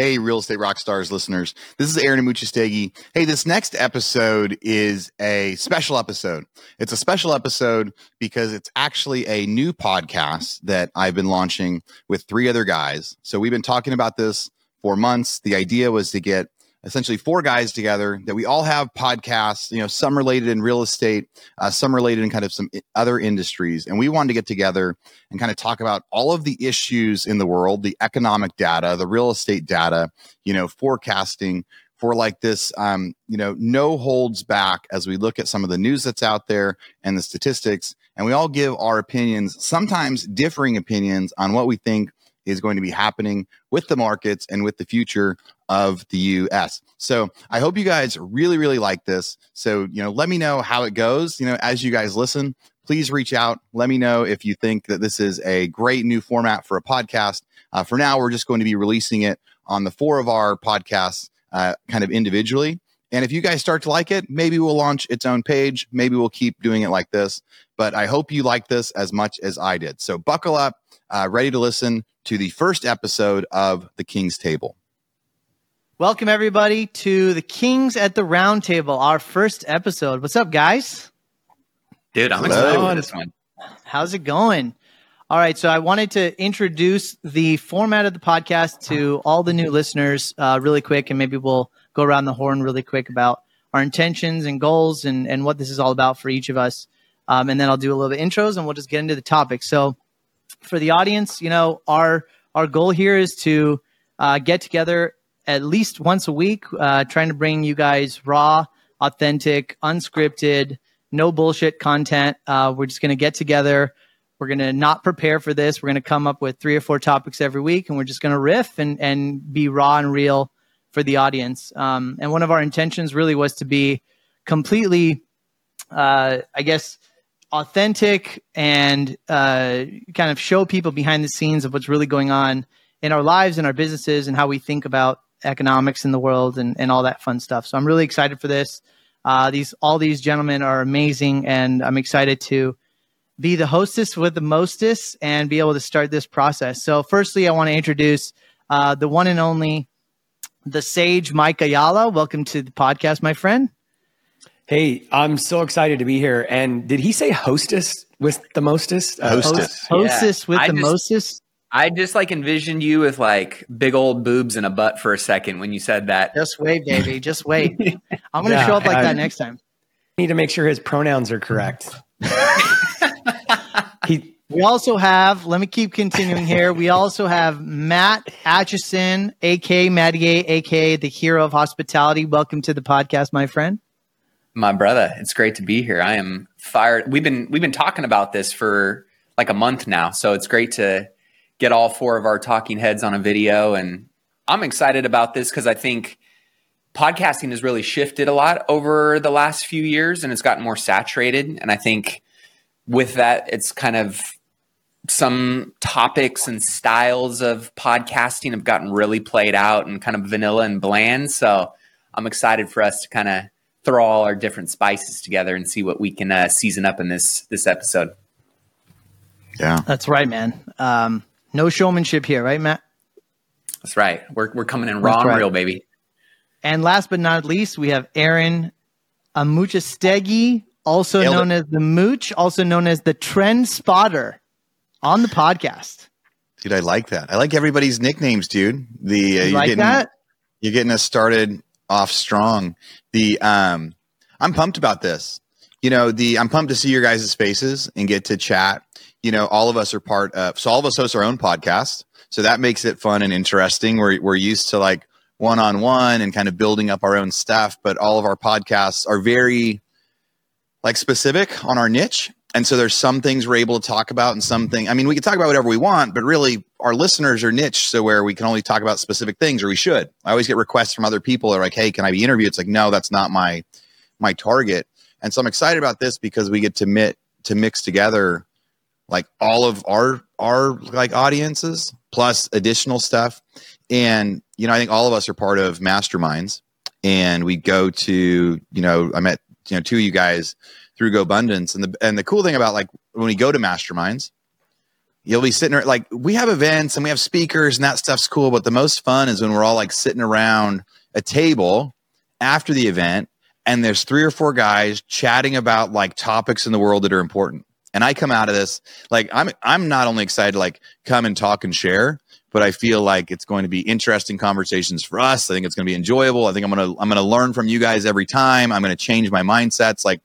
Hey, Real Estate rock stars listeners. This is Aaron Amuchastegui. Hey, this next episode is a special episode. It's a special episode because it's actually a new podcast that I've been launching with three other guys. So we've been talking about this for months. The idea was to get essentially four guys together that we all have podcasts, you know, some related in real estate, uh, some related in kind of some other industries. And we wanted to get together and kind of talk about all of the issues in the world, the economic data, the real estate data, you know, forecasting for like this, um, you know, no holds back as we look at some of the news that's out there and the statistics. And we all give our opinions, sometimes differing opinions on what we think is going to be happening with the markets and with the future of the US. So I hope you guys really, really like this. So, you know, let me know how it goes. You know, as you guys listen, please reach out. Let me know if you think that this is a great new format for a podcast. Uh, for now, we're just going to be releasing it on the four of our podcasts uh, kind of individually. And if you guys start to like it, maybe we'll launch its own page. Maybe we'll keep doing it like this. But I hope you like this as much as I did. So buckle up, uh, ready to listen to the first episode of The King's Table. Welcome, everybody, to The Kings at the Round Table, our first episode. What's up, guys? Dude, I'm Hello. excited for this one. How's it going? All right, so I wanted to introduce the format of the podcast to all the new listeners uh, really quick, and maybe we'll go around the horn really quick about our intentions and goals and, and what this is all about for each of us. Um, and then I'll do a little bit intros and we'll just get into the topic. So, for the audience, you know, our our goal here is to uh, get together at least once a week, uh, trying to bring you guys raw, authentic, unscripted, no bullshit content. Uh, we're just going to get together. We're going to not prepare for this. We're going to come up with three or four topics every week, and we're just going to riff and and be raw and real for the audience. Um, and one of our intentions really was to be completely, uh, I guess authentic and uh, kind of show people behind the scenes of what's really going on in our lives and our businesses and how we think about economics in the world and, and all that fun stuff. So I'm really excited for this. Uh, these all these gentlemen are amazing, and I'm excited to be the hostess with the mostest and be able to start this process. So, firstly, I want to introduce uh, the one and only, the sage Mike Ayala. Welcome to the podcast, my friend. Hey, I'm so excited to be here. And did he say hostess with the mostest? Uh, hostess. hostess with I the just, mostest? I just like envisioned you with like big old boobs and a butt for a second when you said that. Just wait, baby. Just wait. I'm going to yeah, show up like I, that next time. Need to make sure his pronouns are correct. he, we also have, let me keep continuing here. We also have Matt Aitchison, aka Matty A, aka the hero of hospitality. Welcome to the podcast, my friend my brother. It's great to be here. I am fired. We've been we've been talking about this for like a month now, so it's great to get all four of our talking heads on a video and I'm excited about this cuz I think podcasting has really shifted a lot over the last few years and it's gotten more saturated and I think with that it's kind of some topics and styles of podcasting have gotten really played out and kind of vanilla and bland so I'm excited for us to kind of throw all our different spices together and see what we can uh, season up in this this episode. Yeah, that's right, man. Um, no showmanship here, right, Matt? That's right. We're we're coming in raw right. and real, baby. And last but not least, we have Aaron Amuchastegui, also Nailed known it. as the Mooch, also known as the Trend Spotter, on the podcast. Dude, I like that. I like everybody's nicknames, dude. The uh, you like getting, that? You're getting us started off strong. The um, I'm pumped about this. You know, the I'm pumped to see your guys' faces and get to chat. You know, all of us are part of. So all of us host our own podcast, so that makes it fun and interesting. We're we're used to like one on one and kind of building up our own stuff, but all of our podcasts are very like specific on our niche and so there's some things we're able to talk about and something i mean we can talk about whatever we want but really our listeners are niche so where we can only talk about specific things or we should. I always get requests from other people that are like hey can i be interviewed? It's like no that's not my my target. And so i'm excited about this because we get to mit to mix together like all of our our like audiences plus additional stuff. And you know i think all of us are part of masterminds. And we go to you know i met you know two of you guys through GoBundance. And the and the cool thing about like when we go to masterminds, You'll be sitting like we have events and we have speakers and that stuff's cool, but the most fun is when we're all like sitting around a table after the event and there's three or four guys chatting about like topics in the world that are important. And I come out of this like I'm I'm not only excited to like come and talk and share, but I feel like it's going to be interesting conversations for us. I think it's going to be enjoyable. I think I'm going to I'm going to learn from you guys every time. I'm going to change my mindsets. Like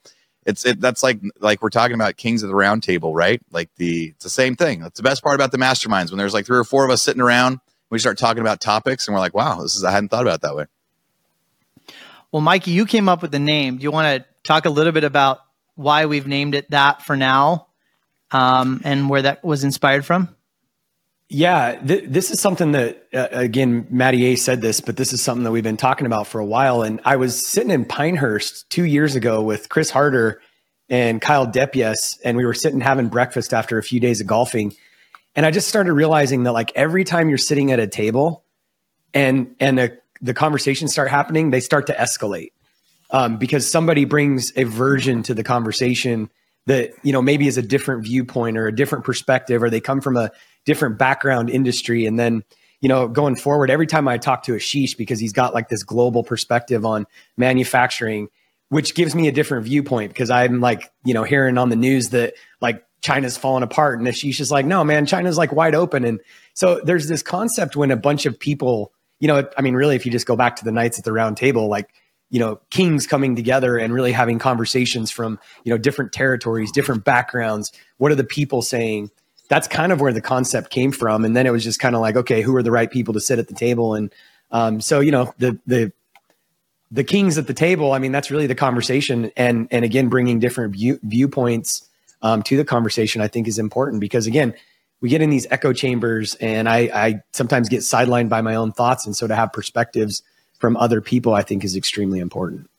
it's it, that's like like we're talking about kings of the round table, right? Like the it's the same thing. That's the best part about the masterminds when there's like three or four of us sitting around. We start talking about topics, and we're like, wow, this is I hadn't thought about that way. Well, Mikey, you came up with the name. Do you want to talk a little bit about why we've named it that for now, um, and where that was inspired from? Yeah, th- this is something that uh, again, Matty A said this, but this is something that we've been talking about for a while. And I was sitting in Pinehurst two years ago with Chris Harder and Kyle Depies, and we were sitting having breakfast after a few days of golfing. And I just started realizing that like every time you're sitting at a table and and a, the conversations start happening, they start to escalate um, because somebody brings a version to the conversation that you know maybe is a different viewpoint or a different perspective, or they come from a different background industry, and then you know going forward, every time I talk to Ashish because he's got like this global perspective on manufacturing, which gives me a different viewpoint because I'm like you know hearing on the news that like China's falling apart, and Ashish is like, no man, China's like wide open, and so there's this concept when a bunch of people you know, I mean, really, if you just go back to the Knights at the Round Table, like you know kings coming together and really having conversations from you know different territories different backgrounds. What are the people saying that's kind of where the concept came from. And then it was just kind of like okay who are the right people to sit at the table? And um, so you know the the the kings at the table i mean that's really the conversation. And and again bringing different view, viewpoints um, to the conversation i think is important because again we get in these echo chambers and I, I sometimes get sidelined by my own thoughts. And so to have perspectives from other people, I think is extremely important.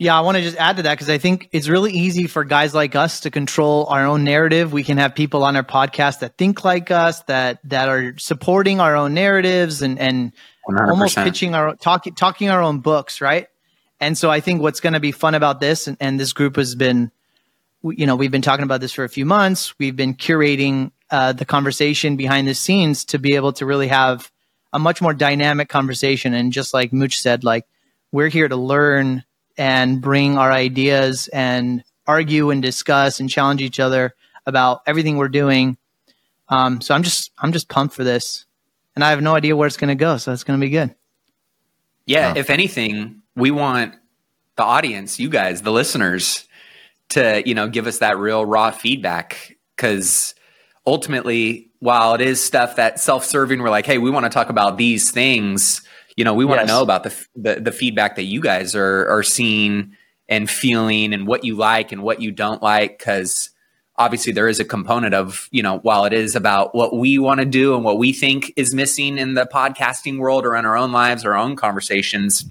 Yeah, I want to just add to that because I think it's really easy for guys like us to control our own narrative. We can have people on our podcast that think like us, that that are supporting our own narratives and and 100%. almost pitching our talking talking our own books, right? And so I think what's going to be fun about this, and, and, this group has been, you know, we've been talking about this for a few months. We've been curating uh, the conversation behind the scenes to be able to really have a much more dynamic conversation. And just like Mooch said, like we're here to learn and bring our ideas and argue and discuss and challenge each other about everything we're doing. Um, so I'm just I'm just pumped for this, and I have no idea where it's going to go. So it's going to be good. Yeah, if anything, we want the audience, you guys, the listeners, to you know give us that real raw feedback because ultimately, while it is stuff that self-serving, we're like, hey, we want to talk about these things. You know, we want yes. to know about the, the, the feedback that you guys are are seeing and feeling, and what you like and what you don't like, because obviously there is a component of you know while it is about what we want to do and what we think is missing in the podcasting world or in our own lives our own conversations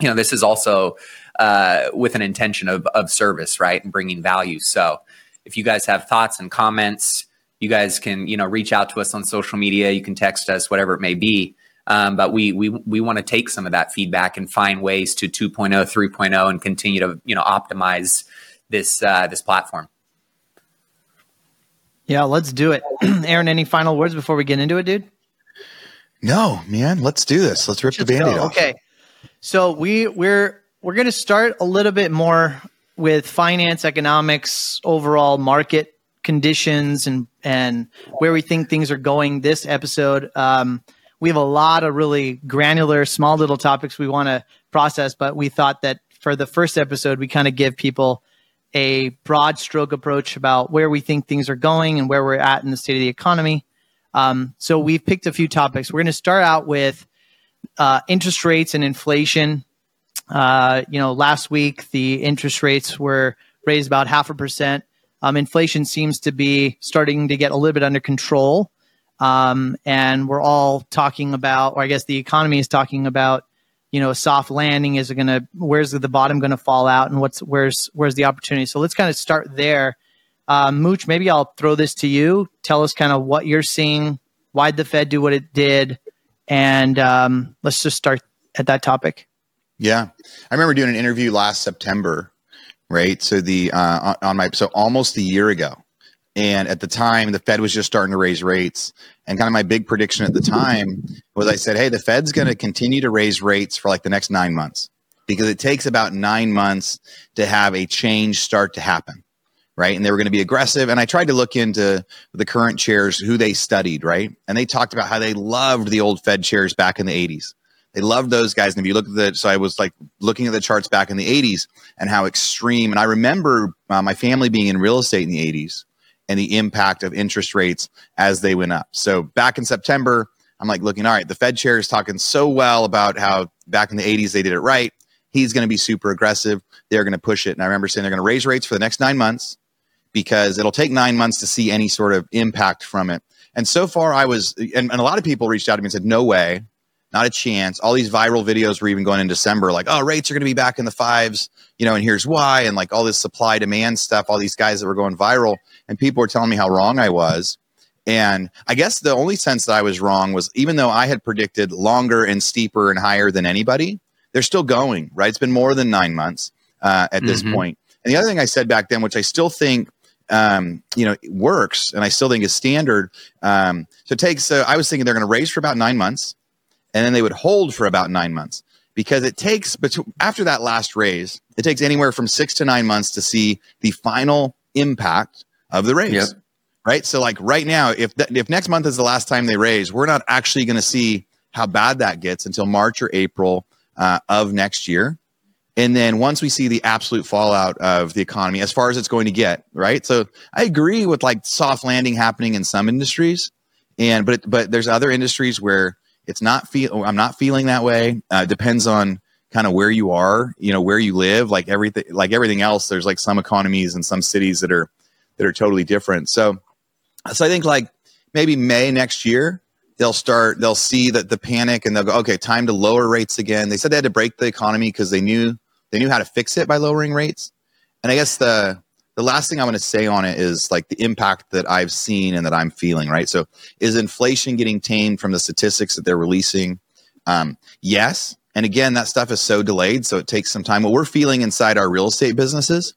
you know this is also uh, with an intention of, of service right and bringing value. So if you guys have thoughts and comments you guys can you know reach out to us on social media. You can text us whatever it may be um, but we we we want to take some of that feedback and find ways to 2.0 3.0 and continue to you know optimize this uh, this platform. Yeah let's do it. Aaron any final words before we get into it dude? No man let's do this. Let's rip let's the band-aid off. Okay. So we we're we're going to start a little bit more with finance economics overall market conditions and and where we think things are going this episode. Um, we have a lot of really granular, small little topics we want to process, but we thought that for the first episode, we kind of give people a broad stroke approach about where we think things are going and where we're at in the state of the economy. Um, so we've picked a few topics. We're going to start out with uh, interest rates and inflation. Uh, you know, last week the interest rates were raised about half a percent. Um, inflation seems to be starting to get a little bit under control. Um, and we're all talking about, or I guess the economy is talking about, you know, a soft landing. Is it going to, where's the bottom going to fall out and what's, where's, where's the opportunity? So let's kind of start there. Um, Mooch, maybe I'll throw this to you. Tell us kind of what you're seeing. Why'd the Fed do what it did? And um, let's just start at that topic. Yeah. I remember doing an interview last September right? So the uh, on my so almost a year ago, And at the time, the Fed was just starting to raise rates. And kind of my big prediction at the time was I said, hey, the Fed's going to continue to raise rates for like the next nine months because it takes about nine months to have a change start to happen. Right. And they were going to be aggressive. And I tried to look into the current chairs, who they studied. Right. And they talked about how they loved the old Fed chairs back in the 80s. They loved those guys. And if you look at the, so I was like looking at the charts back in the 80s and how extreme. And I remember uh, my family being in real estate in the 80s and the impact of interest rates as they went up. So back in September, I'm like looking, all right, the Fed chair is talking so well about how back in the 80s they did it right. He's going to be super aggressive. They're going to push it. And I remember saying they're going to raise rates for the next nine months because it'll take nine months to see any sort of impact from it. And so far, I was, and, and a lot of people reached out to me and said, no way, not a chance. All these viral videos were even going in December, like, oh, rates are going to be back in the fives, you know, and here's why. And like all this supply demand stuff, all these guys that were going viral and people were telling me how wrong I was. And I guess the only sense that I was wrong was even though I had predicted longer and steeper and higher than anybody, they're still going, right? It's been more than nine months uh, at this mm-hmm. point. And the other thing I said back then, which I still think um, you know, works, and I still think is standard. Um, so it takes. Uh, I was thinking they're going to raise for about nine months, and then they would hold for about nine months because it takes. After that last raise, it takes anywhere from six to nine months to see the final impact of the raise. Yep. Right. So like right now, if th- if next month is the last time they raise, we're not actually going to see how bad that gets until March or April uh, of next year. And then once we see the absolute fallout of the economy, as far as it's going to get, right? So I agree with like soft landing happening in some industries, and but but there's other industries where it's not feel. I'm not feeling that way. Uh, depends on kind of where you are, you know, where you live. Like everything, like everything else, there's like some economies and some cities that are that are totally different. So, so I think like maybe May next year, they'll start, they'll see that the panic and they'll go, okay, time to lower rates again. They said they had to break the economy because they knew they knew how to fix it by lowering rates. And I guess the the last thing I want to say on it is like the impact that I've seen and that I'm feeling, right? So is inflation getting tamed from the statistics that they're releasing? Um, yes. And again, that stuff is so delayed, so it takes some time. What we're feeling inside our real estate businesses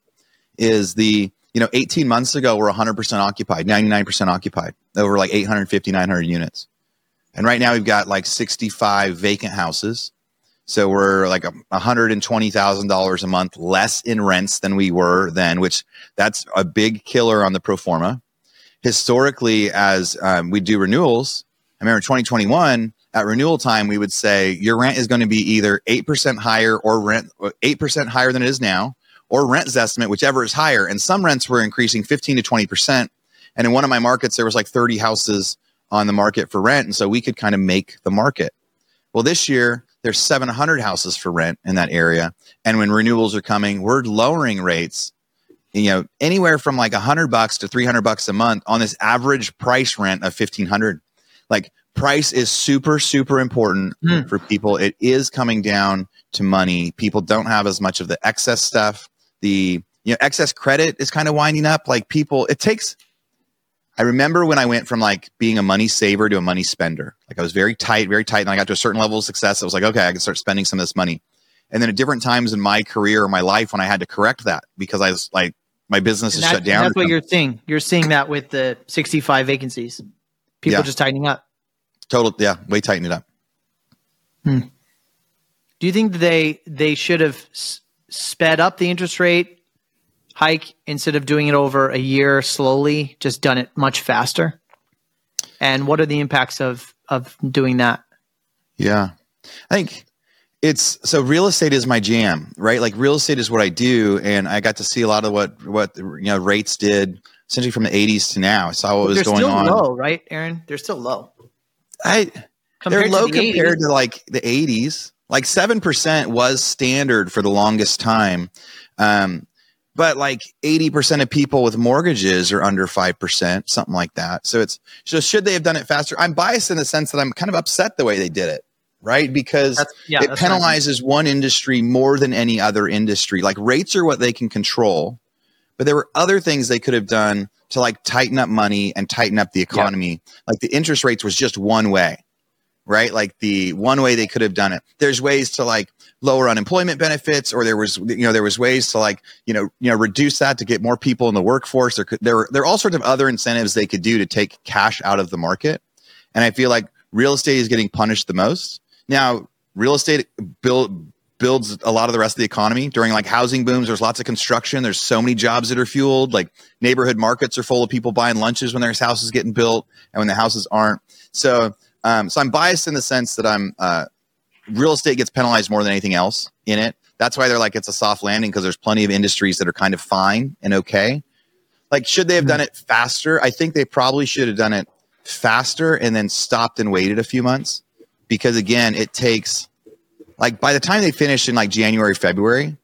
is the you know, 18 months ago, we're 100% occupied, 99% occupied, over like 850, 900 units. And right now we've got like 65 vacant houses. So we're like $120,000 a month less in rents than we were then, which that's a big killer on the pro forma. Historically, as um, we do renewals, I remember 2021 at renewal time, we would say your rent is going to be either 8% higher or rent 8% higher than it is now, or rent's estimate, whichever is higher. And some rents were increasing 15 to 20%. And in one of my markets, there was like 30 houses on the market for rent. And so we could kind of make the market. Well, this year, there's 700 houses for rent in that area. And when renewals are coming, we're lowering rates, you know, anywhere from like 100 bucks to 300 bucks a month on this average price rent of 1500. Like price is super, super important mm. for people. It is coming down to money. People don't have as much of the excess stuff the you know excess credit is kind of winding up like people it takes i remember when i went from like being a money saver to a money spender. Like i was very tight very tight and i got to a certain level of success. I was like okay i can start spending some of this money. And then at different times in my career or my life when i had to correct that because i was like my business is shut down that's what you're seeing. You're seeing that with the 65 vacancies. People yeah. just tightening up. Total yeah way tightening it up. Hmm. do you think they they should have sped up the interest rate hike instead of doing it over a year slowly, just done it much faster? And what are the impacts of of doing that? Yeah. I think it's so real estate is my jam, right? Like real estate is what I do and I got to see a lot of what what you know rates did essentially from the 80s to now. I saw what was going on. still on. low, right, Aaron? They're still low. I compared they're low the compared 80s. to like the 80s. Like 7% was standard for the longest time. Um, but like 80% of people with mortgages are under 5%, something like that. So it's so should they have done it faster? I'm biased in the sense that I'm kind of upset the way they did it, right? Because yeah, it penalizes one industry more than any other industry. Like rates are what they can control, but there were other things they could have done to like tighten up money and tighten up the economy. Yeah. Like the interest rates was just one way right? Like the one way they could have done it. There's ways to like lower unemployment benefits, or there was you know there was ways to like you know you know reduce that to get more people in the workforce. There could there there are all sorts of other incentives they could do to take cash out of the market, and I feel like real estate is getting punished the most. Now. Real estate build builds a lot of the rest of the economy during like housing booms. There's lots of construction. There's so many jobs that are fueled. Like neighborhood markets are full of people buying lunches when there's houses getting built and when the houses aren't. So um, so i'm biased in the sense that i'm uh, real estate gets penalized more than anything else in it. That's why they're like it's a soft landing because there's plenty of industries that are kind of fine and okay. Like should they have done mm-hmm. it faster? I think they probably should have done it faster and then stopped and waited a few months. Because again it takes like by the time they finished in like January, February,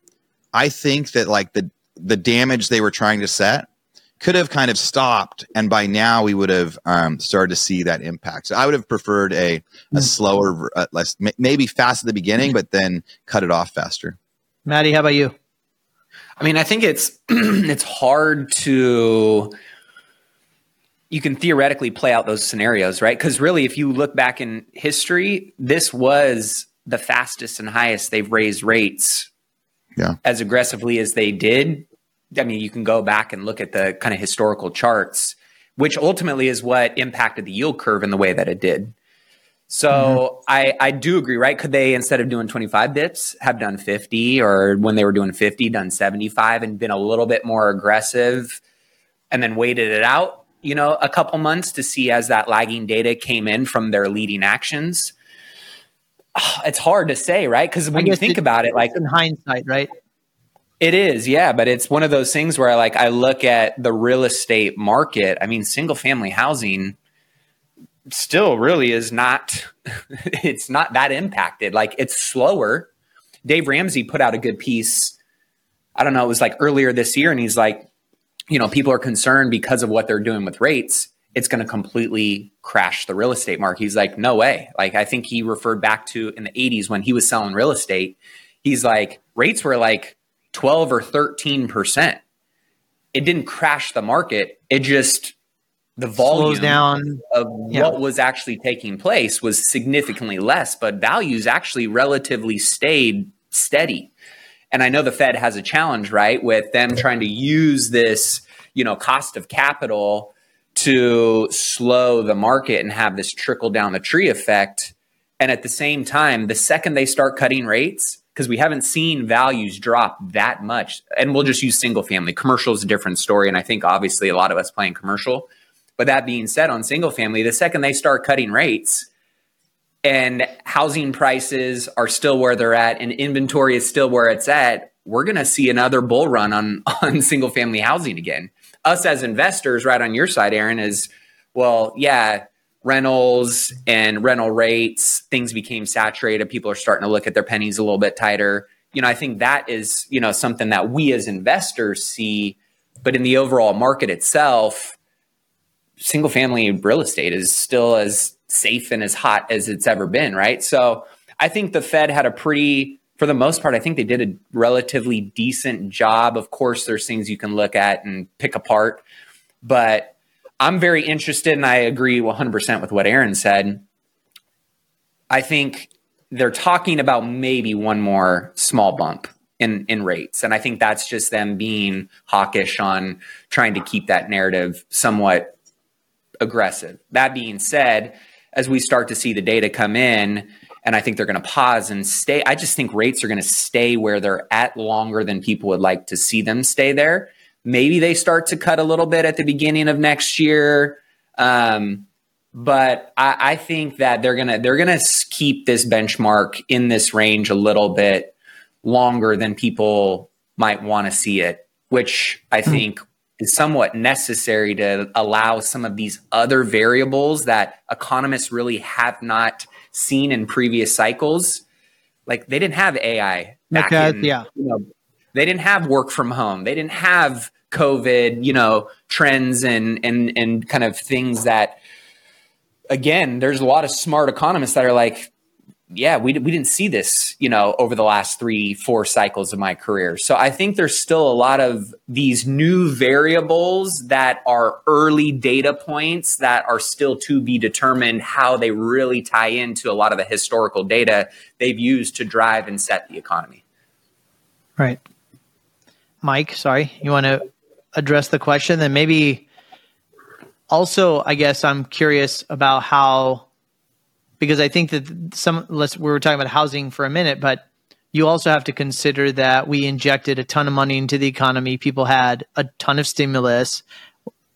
I think that like the the damage they were trying to set could have kind of stopped, and by now we would have um, started to see that impact. So I would have preferred a a hmm. slower, uh, less maybe fast at the beginning, but then cut it off faster. Maddie, how about you? I mean, I think it's it's hard to you can theoretically play out those scenarios, right? Because really, if you look back in history, this was the fastest and highest they've raised rates yeah. as aggressively as they did. I mean, you can go back and look at the kind of historical charts, which ultimately is what impacted the yield curve in the way that it did. So mm-hmm. I, I do agree, right? Could they, instead of doing 25 bips, have done 50 or when they were doing 50, done 75 and been a little bit more aggressive and then waited it out, you know, a couple months to see as that lagging data came in from their leading actions? it's hard to say, right? Because when you think about it, like in hindsight, right? It is, yeah, but it's one of those things where like I look at the real estate market. I mean, single family housing still really is not it's not that impacted. Like it's slower. Dave Ramsey put out a good piece. I don't know, it was like earlier this year and he's like, you know, people are concerned because of what they're doing with rates it's going to completely crash the real estate market. He's like, no way. Like, I think he referred back to in the 80s when he was selling real estate. He's like, rates were like 12 or 13%. It didn't crash the market. It just, the volume down. of yeah. what was actually taking place was significantly less, but values actually relatively stayed steady. And I know the Fed has a challenge, right, with them trying to use this, you know, cost of capital to slow the market and have this trickle down the tree effect. And at the same time, the second they start cutting rates, because we haven't seen values drop that much, and we'll just use single family. Commercial is a different story. And I think obviously a lot of us playing commercial. But that being said, on single family, the second they start cutting rates, and housing prices are still where they're at and inventory is still where it's at we're going to see another bull run on on single family housing again us as investors, right on your side, Aaron, is well, yeah, rentals and rental rates, things became saturated. People are starting to look at their pennies a little bit tighter. You know, I think that is, you know, something that we as investors see, but in the overall market itself, single family real estate is still as safe and as hot as it's ever been, right? So I think the Fed had a pretty for the most part, I think they did a relatively decent job. Of course, there's things you can look at and pick apart, but I'm very interested and I agree 100% with what Aaron said. I think they're talking about maybe one more small bump in, in rates. And I think that's just them being hawkish on trying to keep that narrative somewhat aggressive. That being said, as we start to see the data come in, and I think they're going to pause and stay. I just think rates are going to stay where they're at longer than people would like to see them stay there. Maybe they start to cut a little bit at the beginning of next year. Um, but I, I, think that they're gonna they're gonna keep this benchmark in this range a little bit longer than people might want to see it, which I hmm. think is somewhat necessary to allow some of these other variables that economists really have not seen in previous cycles. Like they didn't have AI back okay, in, yeah. You know, they didn't have work from home. They didn't have COVID, you know, trends and and and kind of things that again, there's a lot of smart economists that are like yeah, we, we didn't see this, you know, over the last three, four cycles of my career. So I think there's still a lot of these new variables that are early data points that are still to be determined how they really tie into a lot of the historical data they've used to drive and set the economy. Right. Mike, sorry, you want to address the question? Then maybe also, I guess I'm curious about how because I think that some let's we were talking about housing for a minute, but you also have to consider that we injected a ton of money into the economy. People had a ton of stimulus.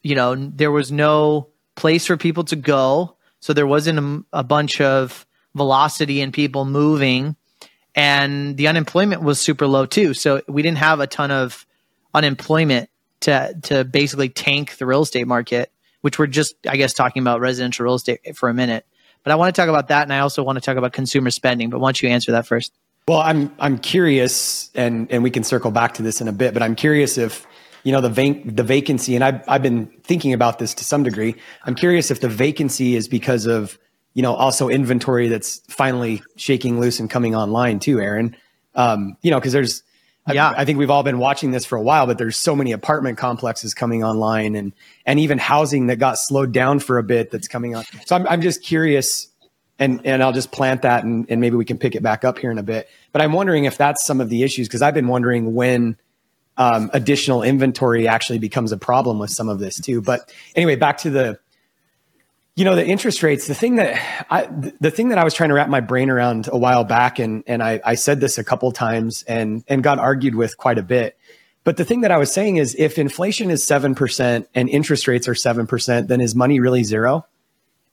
You know, there was no place for people to go, so there wasn't a, a bunch of velocity in people moving, and the unemployment was super low too. So we didn't have a ton of unemployment to to basically tank the real estate market, which we're just I guess talking about residential real estate for a minute. But I want to talk about that, and I also want to talk about consumer spending. But why don't you answer that first? Well, I'm I'm curious, and and we can circle back to this in a bit. But I'm curious if you know the vac- the vacancy, and I've I've been thinking about this to some degree. I'm curious if the vacancy is because of you know also inventory that's finally shaking loose and coming online too, Aaron. Um, you know, because there's yeah, I, I, think we've all been watching this for a while, but there's so many apartment complexes coming online and and even housing that got slowed down for a bit that's coming on. So I'm I'm just curious and and I'll just plant that and, and maybe we can pick it back up here in a bit. But I'm wondering if that's some of the issues because I've been wondering when um, additional inventory actually becomes a problem with some of this too. But anyway, back to the you know the interest rates the thing that i the thing that i was trying to wrap my brain around a while back and and i, I said this a couple times and and got argued with quite a bit. But the thing that i was saying is if inflation is 7% and interest rates are 7% then is money really zero?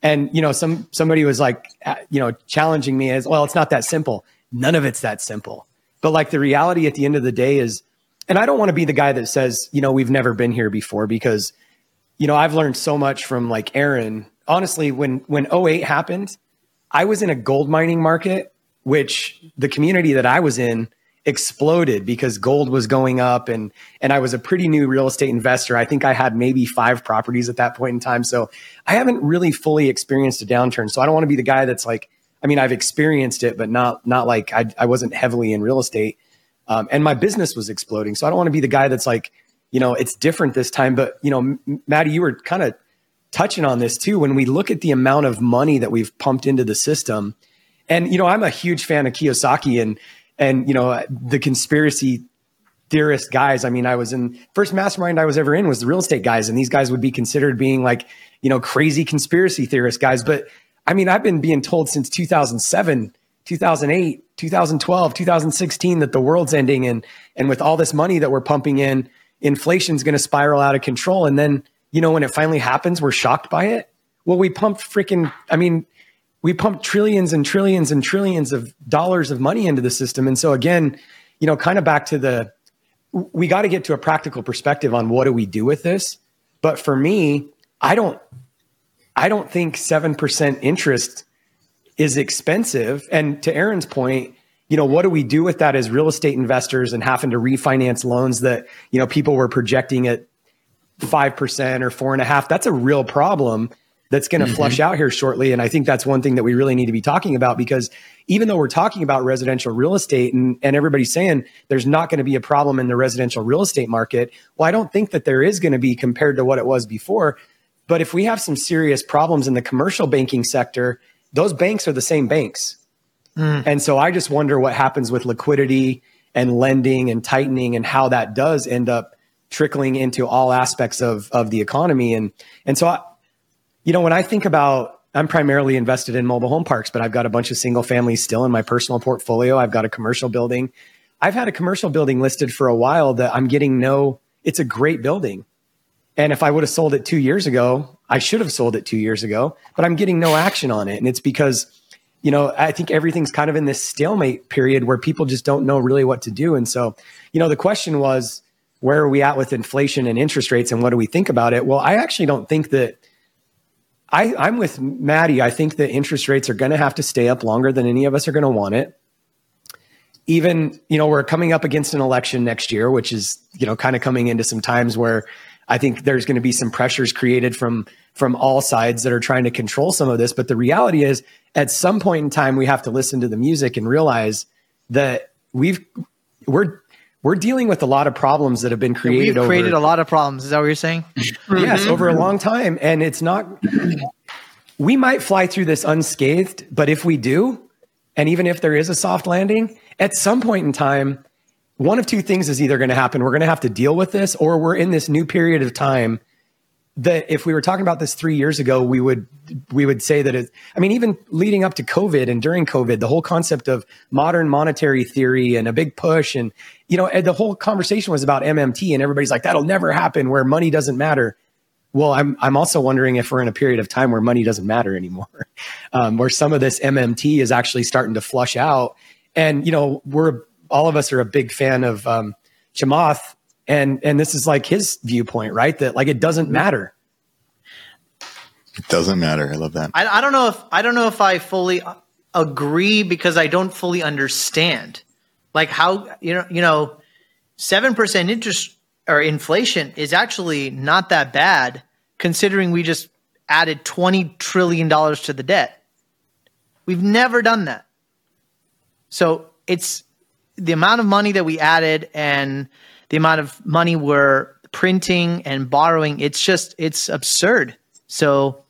And you know some somebody was like uh, you know challenging me as well it's not that simple. None of it's that simple. But like the reality at the end of the day is and i don't want to be the guy that says you know we've never been here before because you know i've learned so much from like aaron honestly, when when 08 happened, I was in a gold mining market, which the community that I was in exploded because gold was going up and and I was a pretty new real estate investor. I think I had maybe 5 properties at that point in time. So I haven't really fully experienced a downturn. So I don't want to be the guy that's like I mean I've experienced it but not not like I I wasn't heavily in real estate. Um, and my business was exploding. So I don't want to be the guy that's like, you know, it's different this time, but you know, Maddie, you were kind of touching on this too. When we look at the amount of money that we've pumped into the system, and you know, I'm a huge fan of Kiyosaki and and you know the conspiracy theorist guys. I mean, I was in first mastermind I was ever in was the real estate guys, and these guys would be considered being like you know crazy conspiracy theorist guys. But I mean, I've been being told since 2007. 2008, 2012, 2016 that the world's ending and and with all this money that we're pumping in, inflation's going to spiral out of control and then you know, when it finally happens, we're shocked by it. Well, we pumped freaking, I mean, we pumped trillions and trillions and trillions of dollars of money into the system. And so, again, you know, kind of back to the, we got to get to a practical perspective on what do we do with this. But for me, I don't, I don't think 7% interest is expensive. And to Aaron's point, you know, what do we do with that as real estate investors and having to refinance loans that, you know, people were projecting at 5% or four and a half, that's a real problem that's going to mm-hmm. flush out here shortly. And I think that's one thing that we really need to be talking about because even though we're talking about residential real estate and, and everybody's saying there's not going to be a problem in the residential real estate market, well, I don't think that there is going to be compared to what it was before. But if we have some serious problems in the commercial banking sector, those banks are the same banks. Mm. And so I just wonder what happens with liquidity and lending and tightening and how that does end up trickling into all aspects of of the economy. And and so, I, you know, when I think about, I'm primarily invested in mobile home parks, but I've got a bunch of single families still in my personal portfolio. I've got a commercial building. I've had a commercial building listed for a while that I'm getting no. It's a great building. And if I would have sold it two years ago, I should have sold it two years ago, but I'm getting no action on it. And it's because, you know, I think everything's kind of in this stalemate period where people just don't know really what to do. And so, you know, the question was, where are we at with inflation and interest rates and what do we think about it? Well, I actually don't think that I, I'm with Maddie. I think that interest rates are going to have to stay up longer than any of us are going to want it. Even, you know, we're coming up against an election next year, which is, you know, kind of coming into some times where I think there's going to be some pressures created from from all sides that are trying to control some of this. But the reality is, at some point in time, we have to listen to the music and realize that we've we're we're dealing with a lot of problems that have been created. We've created over, a lot of problems. Is that what you're saying? yes, over a long time, and it's not. We might fly through this unscathed, but if we do, and even if there is a soft landing, at some point in time, one of two things is either going to happen. We're going to have to deal with this, or we're in this new period of time that if we were talking about this three years ago, we would we would say that it. I mean, even leading up to COVID and during COVID, the whole concept of modern monetary theory and a big push, and you know, the whole conversation was about MMT, and everybody's like, "That'll never happen," where money doesn't matter. Well, I'm I'm also wondering if we're in a period of time where money doesn't matter anymore, um, where some of this MMT is actually starting to flush out, and you know, we're all of us are a big fan of um, Chamath and and this is like his viewpoint right? That like it doesn't matter. It doesn't matter. I love that. I, I don't know if i don't know if i fully agree because i don't fully understand. Like how you know you know 7% interest or inflation is actually not that bad considering we just added 20 trillion dollars to the debt. We've never done that. So it's the amount of money that we added and the amount of money we're printing and borrowing it's just it's absurd. So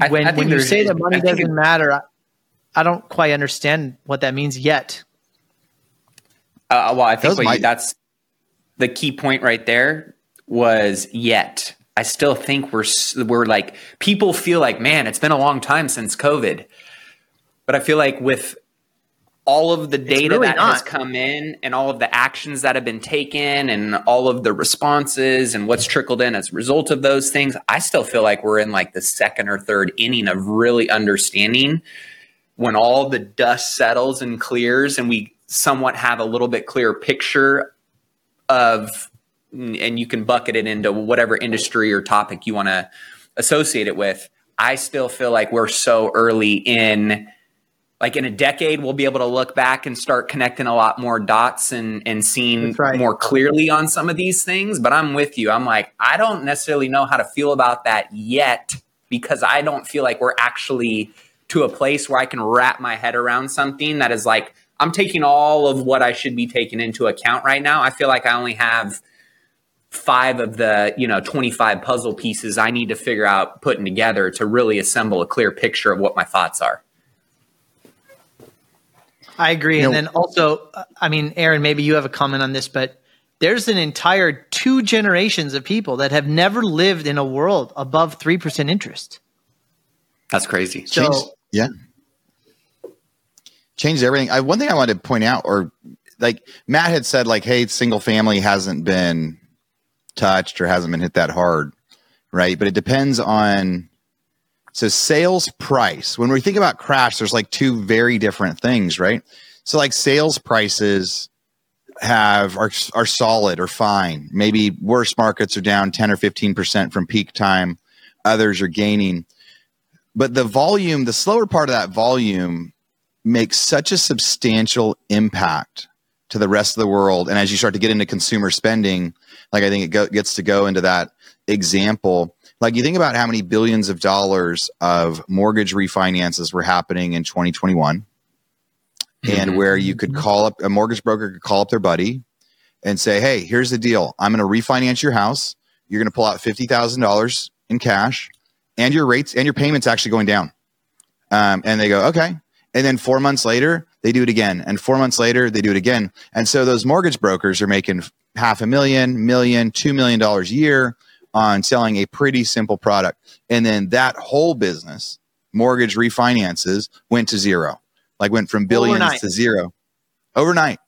I- when, I when you say that money I doesn't it- matter I, I don't quite understand what that means yet. Uh, well, I think Those what you- that's the key point right there was yet. I still think we're we're like people feel like man, it's been a long time since COVID, but I feel like with all of the data really that has come in and all of the actions that have been taken and all of the responses and what's trickled in as a result of those things, I still feel like we're in like the second or third inning of really understanding when all the dust settles and clears and we somewhat have a little bit clearer picture of and you can bucket it into whatever industry or topic you want to associate it with. I still feel like we're so early in like in a decade we'll be able to look back and start connecting a lot more dots and and seeing right. more clearly on some of these things but i'm with you. I'm like i don't necessarily know how to feel about that yet because i don't feel like we're actually to a place where i can wrap my head around something that is like i'm taking all of what i should be taking into account right now. I feel like i only have five of the you know 25 puzzle pieces i need to figure out putting together to really assemble a clear picture of what my thoughts are I agree. You and know- then also, I mean, Aaron, maybe you have a comment on this, but there's an entire two generations of people that have never lived in a world above 3% interest. that's crazy So, Changed- yeah changed everything I, one thing i wanted to point out or like matt had said like hey single family hasn't been touched or hasn't been hit that hard right but it depends on so sales price when we think about crash there's like two very different things right? So like sales prices have are, are solid or fine. Maybe worse markets are down 10 or 15% from peak time. Others are gaining. But the volume the slower part of that volume makes such a substantial impact to the rest of the world. And as you start to get into consumer spending like i think it go, gets to go into that example like you think about how many billions of dollars of mortgage refinances were happening in 2021 and Mhm. where you could call up a mortgage broker could call up their buddy and say hey here's the deal. I'm going to refinance your house. You're going to pull out $50000 in cash and your rates and your payments actually going down. Um, and they go okay. And then four months later they do it again. And four months later they do it again. And so those mortgage brokers are making half a million million two million dollars a year on selling a pretty simple product. And then that whole business mortgage refinances went to zero. Like went from billions Overnight. to zero. Overnight.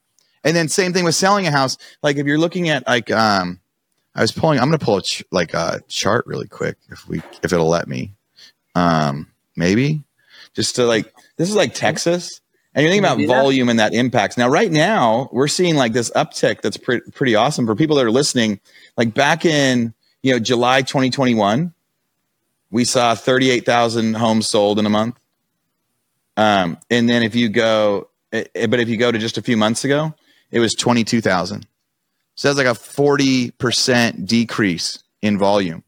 And then same thing with selling a house. Like if you're looking at like um i was pulling i'm gonna pull a ch- like a chart really quick if we if it'll let me. Um maybe? Just to like this is like texas. And you're thinking about do that? volume and that impacts now right now we're seeing like this uptick that's pre- pretty awesome for people that are listening. Like back in you know july 2021 we saw 38000 homes sold in a month um, and then if you go eh, eh, but if you go to just a few months ago it was 22000 so that's like a 40% decrease in volume.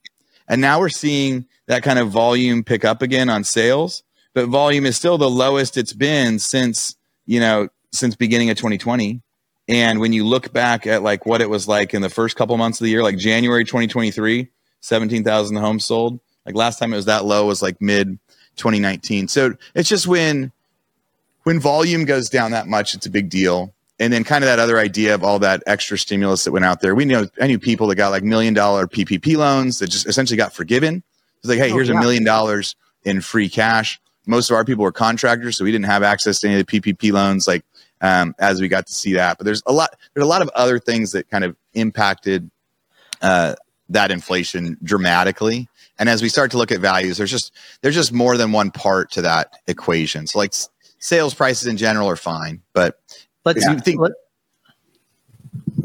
And now we're seeing that kind of volume pick up again on sales, but volume is still the lowest it's been since, you know, since beginning of 2020. And when you look back at like what it was like in the first couple months of the year, like January 2023, 17,000 homes sold. Like last time it was that low was like mid 2019. So it's just when when volume goes down that much, it's a big deal. And then kind of that other idea of all that extra stimulus that went out there. We know I knew people that got like million dollar PPP loans that just essentially got forgiven. It's like, hey, oh, here's a million dollars in free cash. Most of our people were contractors, so we didn't have access to any of the PPP loans. Like um, as we got to see that, but there's a lot. There's a lot of other things that kind of impacted uh, that inflation dramatically. And as we start to look at values, there's just there's just more than one part to that equation. So like s- sales prices in general are fine, but Let's you think let,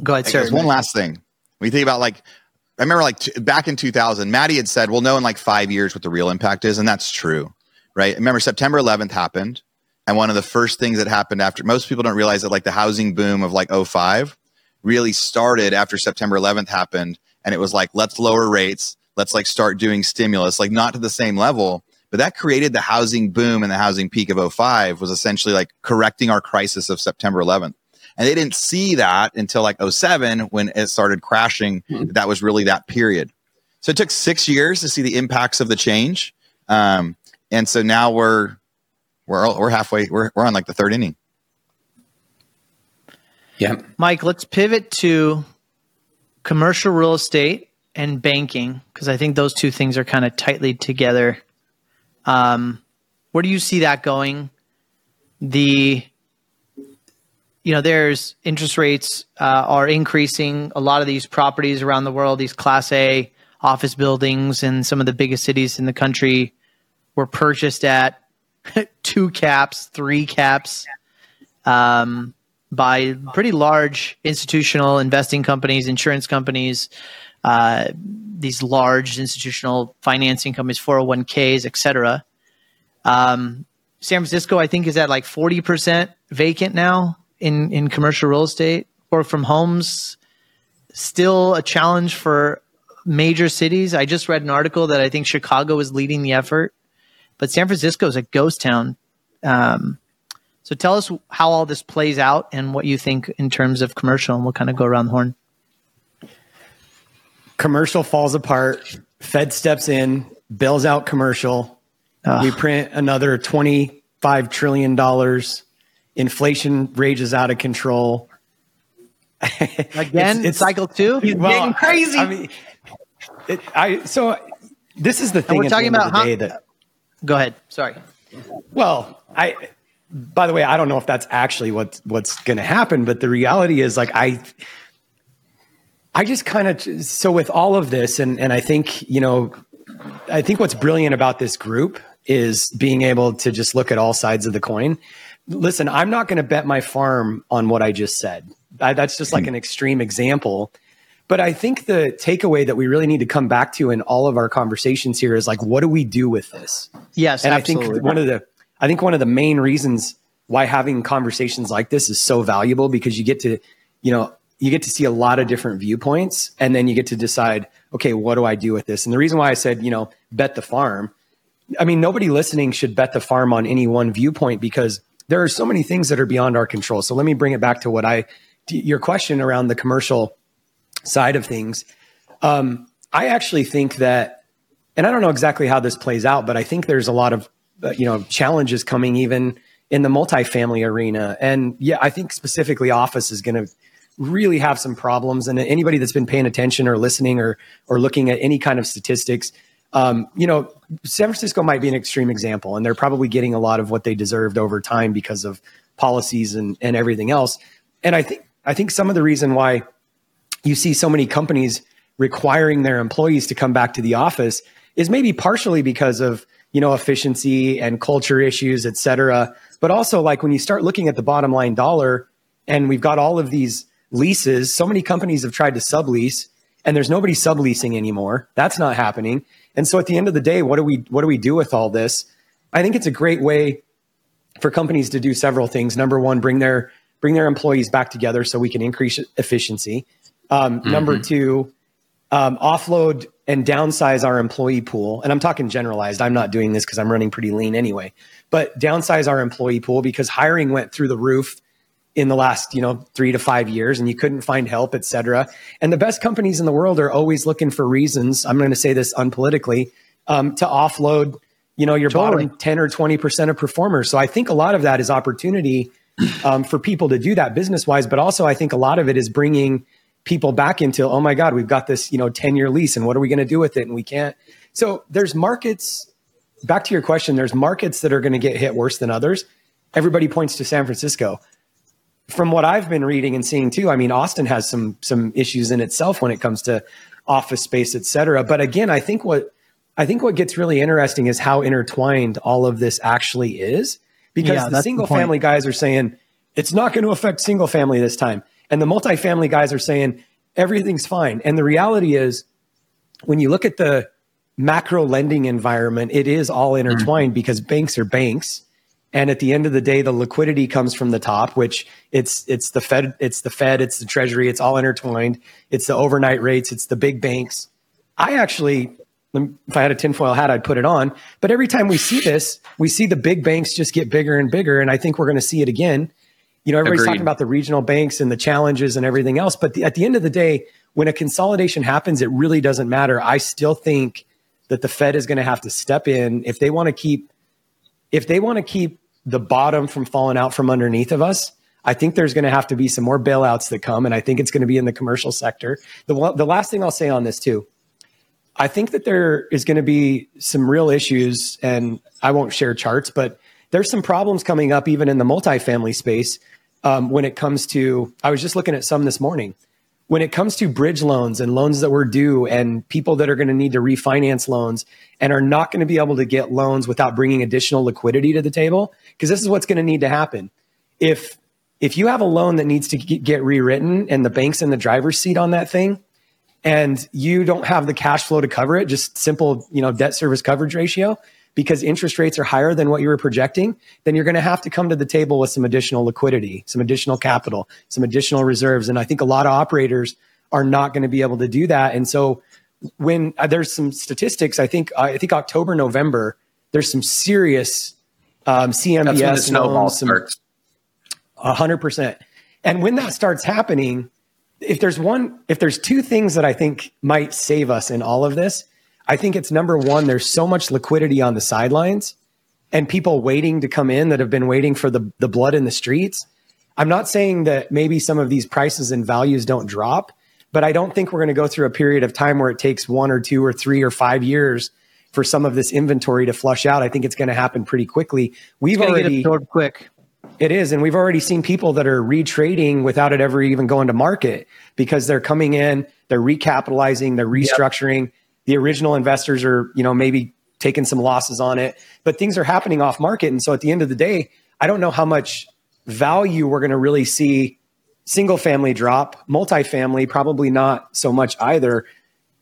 go ahead, sir. one last thing. You think about like, I remember like t- back in 2000, Matty had said, we'll know in like five years what the real impact is. And that's true, right? Remember September 11th happened. And one of the first things that happened after most people don't realize that like the housing boom of like 05 really started after September 11th happened. And it was like, let's lower rates. Let's like start doing stimulus, like not to the same level, but that created the housing boom and the housing peak of 05 was essentially like correcting our crisis of September 11th. And they didn't see that until like 07 when it started crashing. That was really that period. So it took six years to see the impacts of the change. Um, and so now we're, we're, we're halfway, we're, we're on like the third inning. Yeah. Mike, let's pivot to commercial real estate and banking because I think those two things are kind of tightly together. Um, where do you see that going? The you know, there's interest rates uh, are increasing. A lot of these properties around the world, these Class A office buildings in some of the biggest cities in the country, were purchased at two caps, three caps. Um, by pretty large institutional investing companies, insurance companies, uh, these large institutional financing companies, 401ks, et cetera. Um, San Francisco, I think, is at like 40% vacant now in, in commercial real estate or from homes. Still a challenge for major cities. I just read an article that I think Chicago is leading the effort, but San Francisco is a ghost town. Um, so tell us how all this plays out and what you think in terms of commercial, and we'll kind of go around the horn. commercial falls apart. Fed steps in, bails out commercial. Ugh. We print another $25 trillion. Inflation rages out of control. Again, It's- it's- cycle two. Well, crazy. I mean, it, I so this is the thing. we're talking about how- day that Go ahead. Sorry. Well, I by the way, I don't know if that's actually what's what's going to happen, but the reality is like I I just kind of so with all of this and and I think, you know, I think what's brilliant about this group is being able to just look at all sides of the coin. Listen, I'm not going to bet my farm on what I just said. I, that's just like an extreme example. But I think the takeaway that we really need to come back to in all of our conversations here is like, what do we do with this? Yes, and absolutely. I think one of the I think one of the main reasons why having conversations like this is so valuable because you get to, you know, you get to see a lot of different viewpoints and then you get to decide, okay, what do I do with this? And the reason why I said, you know, bet the farm, I mean, nobody listening should bet the farm on any one viewpoint because there are so many things that are beyond our control. So let me bring it back to what I your question around the commercial side of things. Um, I actually think that, and I don't know exactly how this plays out, but I think there's a lot of uh, you know challenges coming even in the multifamily arena. And yeah, I think specifically office is going to really have some problems. And anybody that's been paying attention or listening or or looking at any kind of statistics, um, you know, San Francisco might be an extreme example, and they're probably getting a lot of what they deserved over time because of policies and and everything else. And I think I think some of the reason why you see so many companies requiring their employees to come back to the office is maybe partially because of you know efficiency and culture issues et cetera. But also like when you start looking at the bottom line dollar and we've got all of these leases so many companies have tried to sublease and there's nobody subleasing anymore. That's not happening. And so at the end of the day what do we what do we do with all this? I think it's a great way for companies to do several things. Number one bring their bring their employees back together so we can increase efficiency um, Number two, um, offload and downsize our employee pool. And I'm talking generalized. I'm not doing this because I'm running pretty lean anyway. But downsize our employee pool because hiring went through the roof in the last you know three to five years and you couldn't find help et cetera and the best companies in the world are always looking for reasons i'm going to say this unpolitically um, to offload you know your totally. bottom 10 or 20% of performers so i think a lot of that is opportunity um, for people to do that business wise but also i think a lot of it is bringing people back into oh my god we've got this you know 10 year lease and what are we going to do with it? And we can't. So there's markets back to your question there's markets that are going to get hit worse than others. Everybody points to san francisco. From what I've been reading and seeing too, I mean, Austin has some some issues in itself when it comes to office space, et cetera. But again, I think what I think what gets really interesting is how intertwined all of this actually is, because yeah, the single the family guys are saying it's not going to affect single family this time, and the multifamily guys are saying everything's fine. And the reality is, when you look at the macro lending environment, it is all intertwined mm-hmm. because banks are banks and at the end of the day, the liquidity comes from the top, which it's it's the Fed, it's the Fed, it's the Treasury, it's all intertwined. It's the overnight rates, it's the big banks. I actually, if I had a tinfoil hat, I'd put it on. But every time we see this, we see the big banks just get bigger and bigger, and I think we're going to see it again. You know, everybody's Agreed. talking about the regional banks and the challenges and everything else, but the, at the end of the day, when a consolidation happens, it really doesn't matter. I still think that the Fed is going to have to step in if they want to keep if they want to keep the bottom from falling out from underneath of us, I think there's going to have to be some more bailouts that come, and I think it's going to be in the commercial sector. The the last thing I'll say on this too, I think that there is going to be some real issues, and I won't share charts, but there's some problems coming up even in the multifamily space um, when it comes to. I was just looking at some this morning when it comes to bridge loans and loans that were due and people that are going to need to refinance loans and are not going to be able to get loans without bringing additional liquidity to the table because this is what's going to need to happen if if you have a loan that needs to get rewritten and the bank's in the driver's seat on that thing and you don't have the cash flow to cover it just simple you know debt service coverage ratio because interest rates are higher than what you were projecting, then you're going to have to come to the table with some additional liquidity, some additional capital, some additional reserves. And I think a lot of operators are not going to be able to do that. And so when uh, there's some statistics, I think I think October, November, there's some serious um, CMBS loans, some, hundred percent. And when that starts happening, if there's one, if there's two things that I think might save us in all of this, I think it's number one, there's so much liquidity on the sidelines and people waiting to come in that have been waiting for the, the blood in the streets. I'm not saying that maybe some of these prices and values don't drop, but I don't think we're going to go through a period of time where it takes one or two or three or five years for some of this inventory to flush out. I think it's going to happen pretty quickly. We've already get quick. It is, and we've already seen people that are retrading without it ever even going to market because they're coming in, they're recapitalizing, they're restructuring. Yep the original investors are, you know, maybe taking some losses on it, but things are happening off market. And so at the end of the day, I don't know how much value we're going to really see single family drop, multifamily, probably not so much either.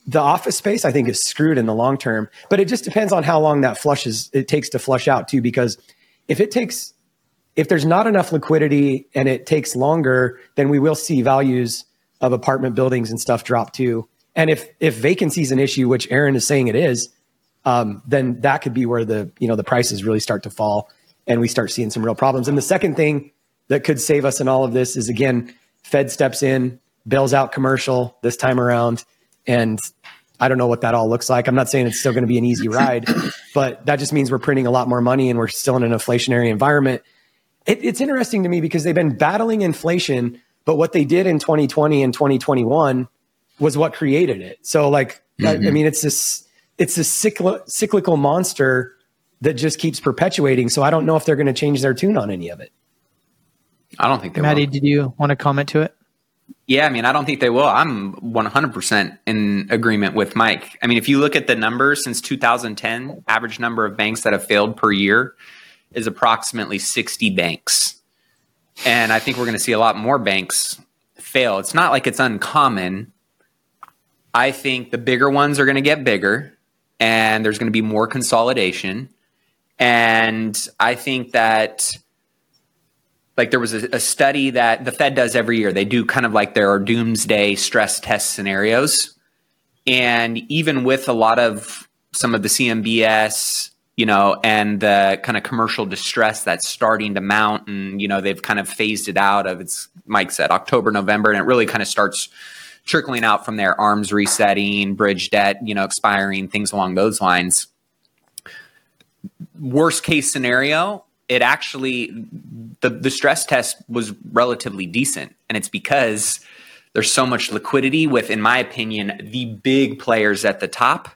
The office space, I think, is screwed in the long term, but it just depends on how long that flushes it takes to flush out too. Because if it takes, if there's not enough liquidity and it takes longer, then we will see values of apartment buildings and stuff drop too. And if if vacancy is an issue, which Aaron is saying it is, um, then that could be where the you know the prices really start to fall, and we start seeing some real problems. And the second thing that could save us in all of this is again, Fed steps in, bails out commercial this time around, and I don't know what that all looks like. I'm not saying it's still going to be an easy ride, but that just means we're printing a lot more money and we're still in an inflationary environment. It, it's interesting to me because they've been battling inflation, but what they did in 2020 and 2021 was what created it. So like, mm-hmm. I, I, mm-hmm. mean, it's this, it's this cycl- cyclical monster that just keeps perpetuating. So I don't know if they're going to change their tune on any of it. I don't think they will Matty, will. did you want to comment to it? Yeah, I mean, I don't think they will. I'm 100% in agreement with Mike. I mean, if you look at the numbers since 2010, average number of banks that have failed per year is approximately 60 banks. And I think we're going to see a lot more banks fail. It's not like it's uncommon, I think the bigger ones are going to get bigger and there's going to be more consolidation. And I think that, like, there was a, a, study that the Fed does every year. They do kind of like their doomsday stress test scenarios. And even with a lot of some of the CMBS, you know, and the kind of commercial distress that's starting to mount, and you know, they've kind of phased it out of it's Mike said October, November, and it really kind of starts trickling out from there. Arms resetting, bridge debt, you know, expiring, things along those lines. Worst case scenario, it actually the the stress test was relatively decent, and it's because there's so much liquidity with, in my opinion, the big players at the top,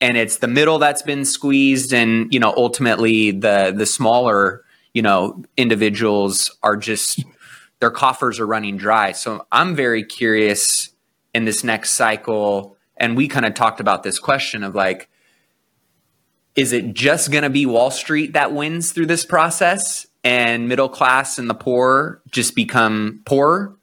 and it's the middle that's been squeezed, and you know, ultimately the the smaller you know individuals are just their coffers are running dry. So I'm very curious in this next cycle, and we kind of talked about this question of like is it just going to be Wall Street that wins through this process and middle class and the poor just become poorer?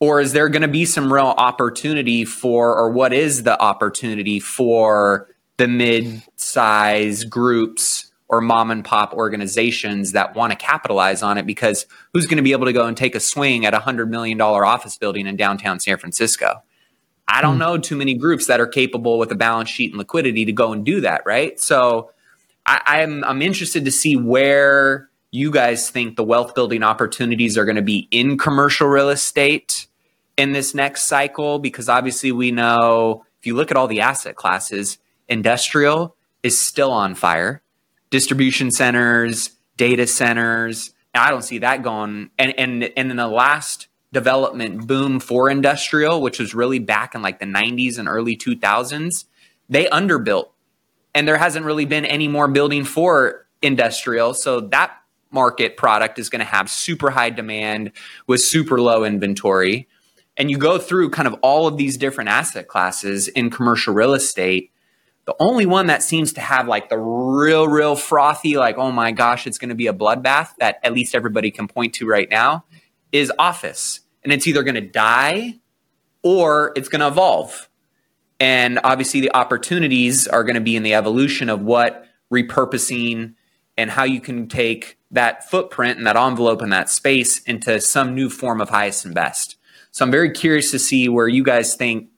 Or is there going to be some real opportunity for, or what is the opportunity for the mid size groups or mom and pop organizations that want to capitalize on it? Because who's going to be able to go and take a swing at a $100 million office building in downtown San Francisco? I don't hmm. know too many groups that are capable with a balance sheet and liquidity to go and do that, right? So I, am I'm, I'm interested to see where you guys think the wealth building opportunities are going to be in commercial real estate in this next cycle, because obviously we know if you look at all the asset classes, industrial is still on fire, distribution centers, data centers. I don't see that going. And and and in the last development boom for industrial, which was really back in like the 90s and early 2000s, they underbuilt. And there hasn't really been any more building for industrial. So that market product is going to have super high demand with super low inventory. And you go through kind of all of these different asset classes in commercial real estate. The only one that seems to have like the real, real frothy, like, oh my gosh, it's going to be a bloodbath that at least everybody can point to right now is office and it's either going to die or it's going to evolve. And obviously, the opportunities are going to be in the evolution of what repurposing and how you can take that footprint and that envelope and that space into some new form of highest and best. So I'm very curious to see where you guys think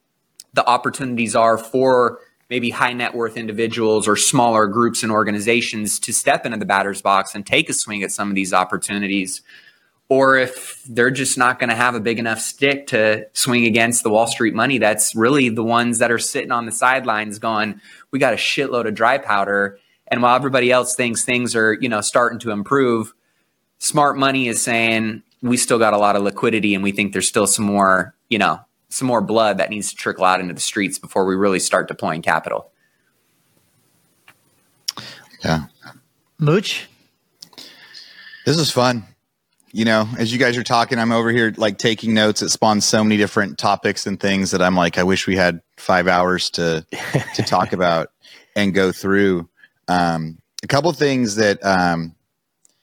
the opportunities are for maybe high net worth individuals or smaller groups and organizations to step into the batter's box and take a swing at some of these opportunities or if they're just not going to have a big enough stick to swing against the Wall Street money that's really the ones that are sitting on the sidelines going, we got a shitload of dry powder. And while everybody else thinks things are, you know, starting to improve, smart money is saying we still got a lot of liquidity and we think there's still some more, you know, some more blood that needs to trickle out into the streets before we really start deploying capital. Yeah. Mooch? This is fun you know, as you guys are talking, I'm over here like taking notes. It spawns so many different topics and things that I'm like, I wish we had five hours to to talk about and go through. Um, a couple things that um,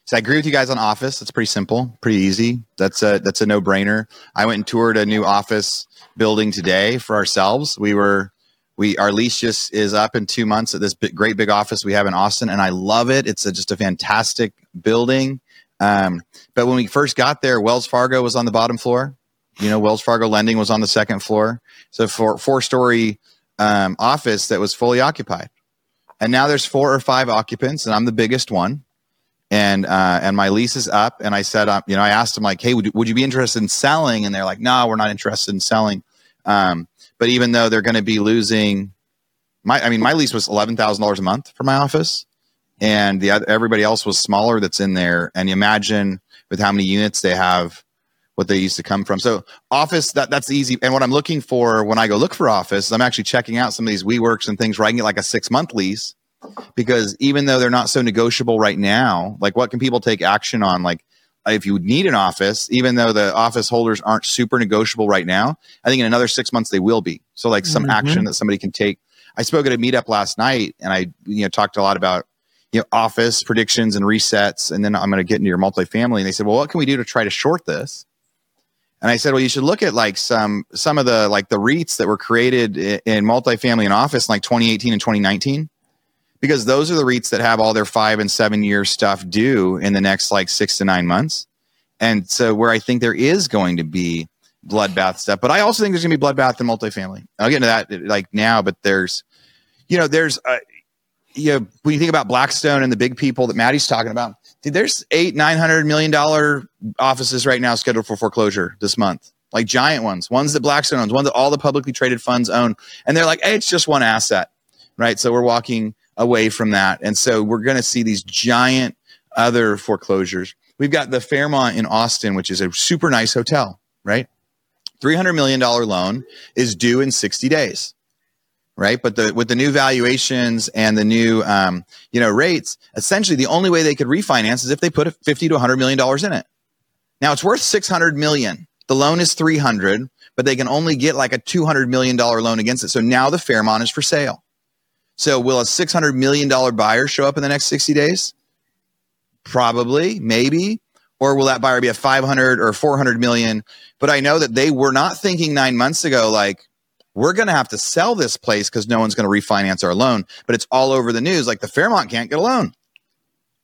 so I agree with you guys on office. It's pretty simple, pretty easy. That's a that's a no brainer. I went and toured a new office building today for ourselves. We were we our lease just is up in two months at this big, great big office we have in Austin, and I love it. It's a, just a fantastic building. Um, but when we first got there, Wells Fargo was on the bottom floor. You know, Wells Fargo lending was on the second floor. So for four story um, office that was fully occupied. And now there's four or five occupants, and I'm the biggest one. And uh, and my lease is up. And I said, um, you know, I asked them like, hey, would, would you be interested in selling? And they're like, no, we're not interested in selling. Um, but even though they're going to be losing, my I mean, my lease was eleven thousand dollars a month for my office and the other, everybody else was smaller that's in there. And you imagine with how many units they have, what they used to come from. So office that that's easy. And what I'm looking for when I go look for office, I'm actually checking out some of these WeWorks and things where I can get like a six month lease because even though they're not so negotiable right now, like what can people take action on? Like if you need an office, even though the office holders aren't super negotiable right now, I think in another six months they will be. So like some mm-hmm. action that somebody can take. I spoke at a meetup last night and I you know talked a lot about you know, office predictions and resets. And then I'm going to get into your multifamily. And they said, well, what can we do to try to short this? And I said, well, you should look at like some, some of the, like the REITs that were created in multifamily and office in like 2018 and 2019, because those are the REITs that have all their five and seven year stuff due in the next like six to nine months. And so where I think there is going to be bloodbath stuff. But I also think there's going to be bloodbath in multifamily. I'll get into that like now, but there's, you know, there's, uh, you know, when you think about Blackstone and the big people that Matty's talking about, dude, there's eight, nine hundred million dollar offices right now scheduled for foreclosure this month. Like giant ones, ones that Blackstone owns, ones that all the publicly traded funds own. And they're like, hey, it's just one asset. Right. So we're walking away from that. And so we're going to see these giant other foreclosures. We've got the Fairmont in Austin, which is a super nice hotel, right? $300 million loan is due in 60 days right but the with the new valuations and the new um, you know rates essentially the only way they could refinance is if they put 50 to 100 million dollars in it now it's worth 600 million the loan is 300 but they can only get like a 200 million dollar loan against it so now the fairmont is for sale so will a 600 million dollar buyer show up in the next 60 days? Probably maybe. Or will that buyer be a 500 or 400 million? But i know that they were not thinking nine months ago like we're going to have to sell this place because no one's going to refinance our loan. But it's all over the news like the fairmont can't get a loan.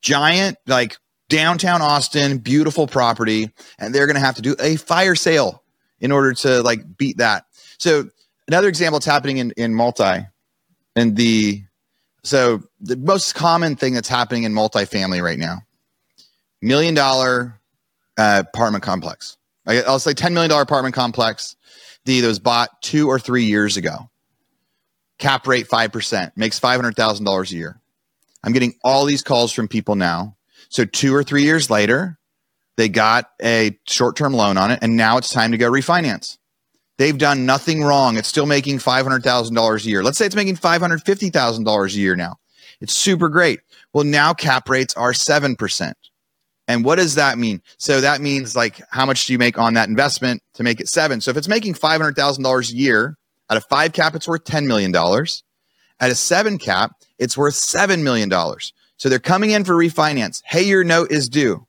Giant like downtown austin beautiful property and they're going to have to do a fire sale in order to like beat that. So another example it's happening in, in multi and the so the most common thing that's happening in multifamily right now million dollar uh, apartment complex. I'll say $10 million apartment complex. The that was bought two or three years ago. Cap rate 5%, makes $500,000 a year. I'm getting all these calls from people now. So two or three years later, they got a short term loan on it, and now it's time to go refinance. They've done nothing wrong. It's still making $500,000 a year. Let's say it's making $550,000 a year now. It's super great. Well, now cap rates are 7%. And what does that mean? So that means like how much do you make on that investment to make it seven? So if it's making five hundred thousand dollars a year at a five cap, it's worth ten million dollars. At a seven cap, it's worth seven million dollars. So they're coming in for refinance. Hey, your note is due.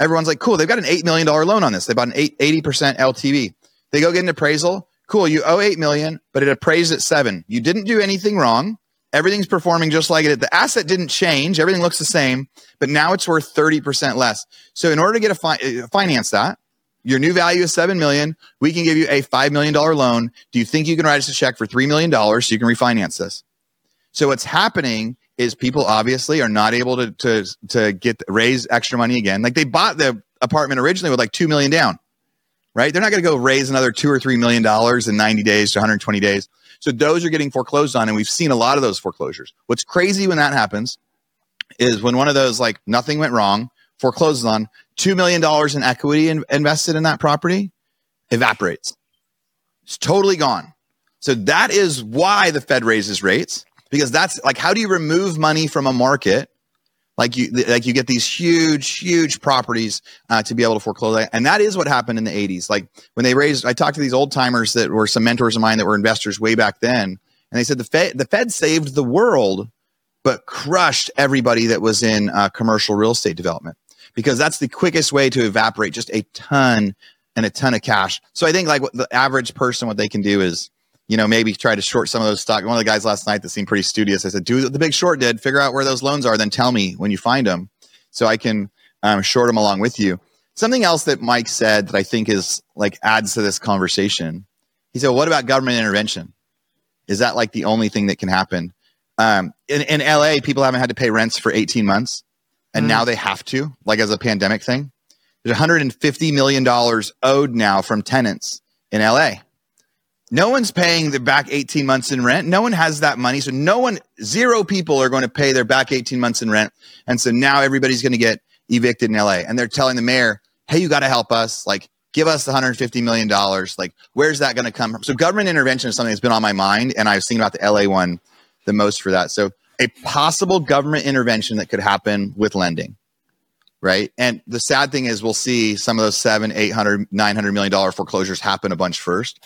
Everyone's like, cool. They've got an eight million dollar loan on this. They bought an 80 percent LTV. They go get an appraisal. Cool. You owe eight million, but it appraised at seven. You didn't do anything wrong. Everything's performing just like it. The asset didn't change. Everything looks the same, but now it's worth 30% less. So in order to get a fi- uh, finance that, your new value is 7 million. We can give you a $5 million loan. Do you think you can write us a check for $3 million so you can refinance this? So what's happening is people obviously are not able to, to, to get raise extra money again. Like they bought the apartment originally with like 2 million down, right? They're not going to go raise another two or $3 million in 90 days to 120 days. So those are getting foreclosed on, and we've seen a lot of those foreclosures. What's crazy when that happens is when one of those like nothing went wrong, forecloses on two million dollars in equity in, invested in that property evaporates. It's totally gone. So that is why the Fed raises rates because that's like how do you remove money from a market like you like you get these huge huge properties uh, to be able to foreclose. And that is what happened in the 80s like when they raised i talked to these old timers that were some mentors of mine that were investors way back then and they said the fed the fed saved the world but crushed everybody that was in uh, commercial real estate development because that's the quickest way to evaporate just a ton and a ton of cash. So i think like the average person what they can do is you know, maybe try to short some of those stock. One of the guys last night that seemed pretty studious. I said, do what the big short did, figure out where those loans are, then tell me when you find them so I can um, short them along with you. Something else that Mike said that I think is like adds to this conversation. He said, well, what about government intervention? Is that like the only thing that can happen? Um, in, in LA, people haven't had to pay rents for 18 months and mm. now they have to, like as a pandemic thing. There's $150 million owed now from tenants in LA no one's paying their back 18 months in rent. No one has that money. So no one, zero people are going to pay their back 18 months in rent. And so now everybody's going to get evicted in LA. And they're telling the mayor, hey, you got to help us. Like, give us the $150 million. Like, where's that going to come from? So government intervention is something that's been on my mind. And I've seen about the LA one the most for that. So a possible government intervention that could happen with lending. Right. And the sad thing is we'll see some of those seven, 800, 900 million dollar foreclosures happen a bunch first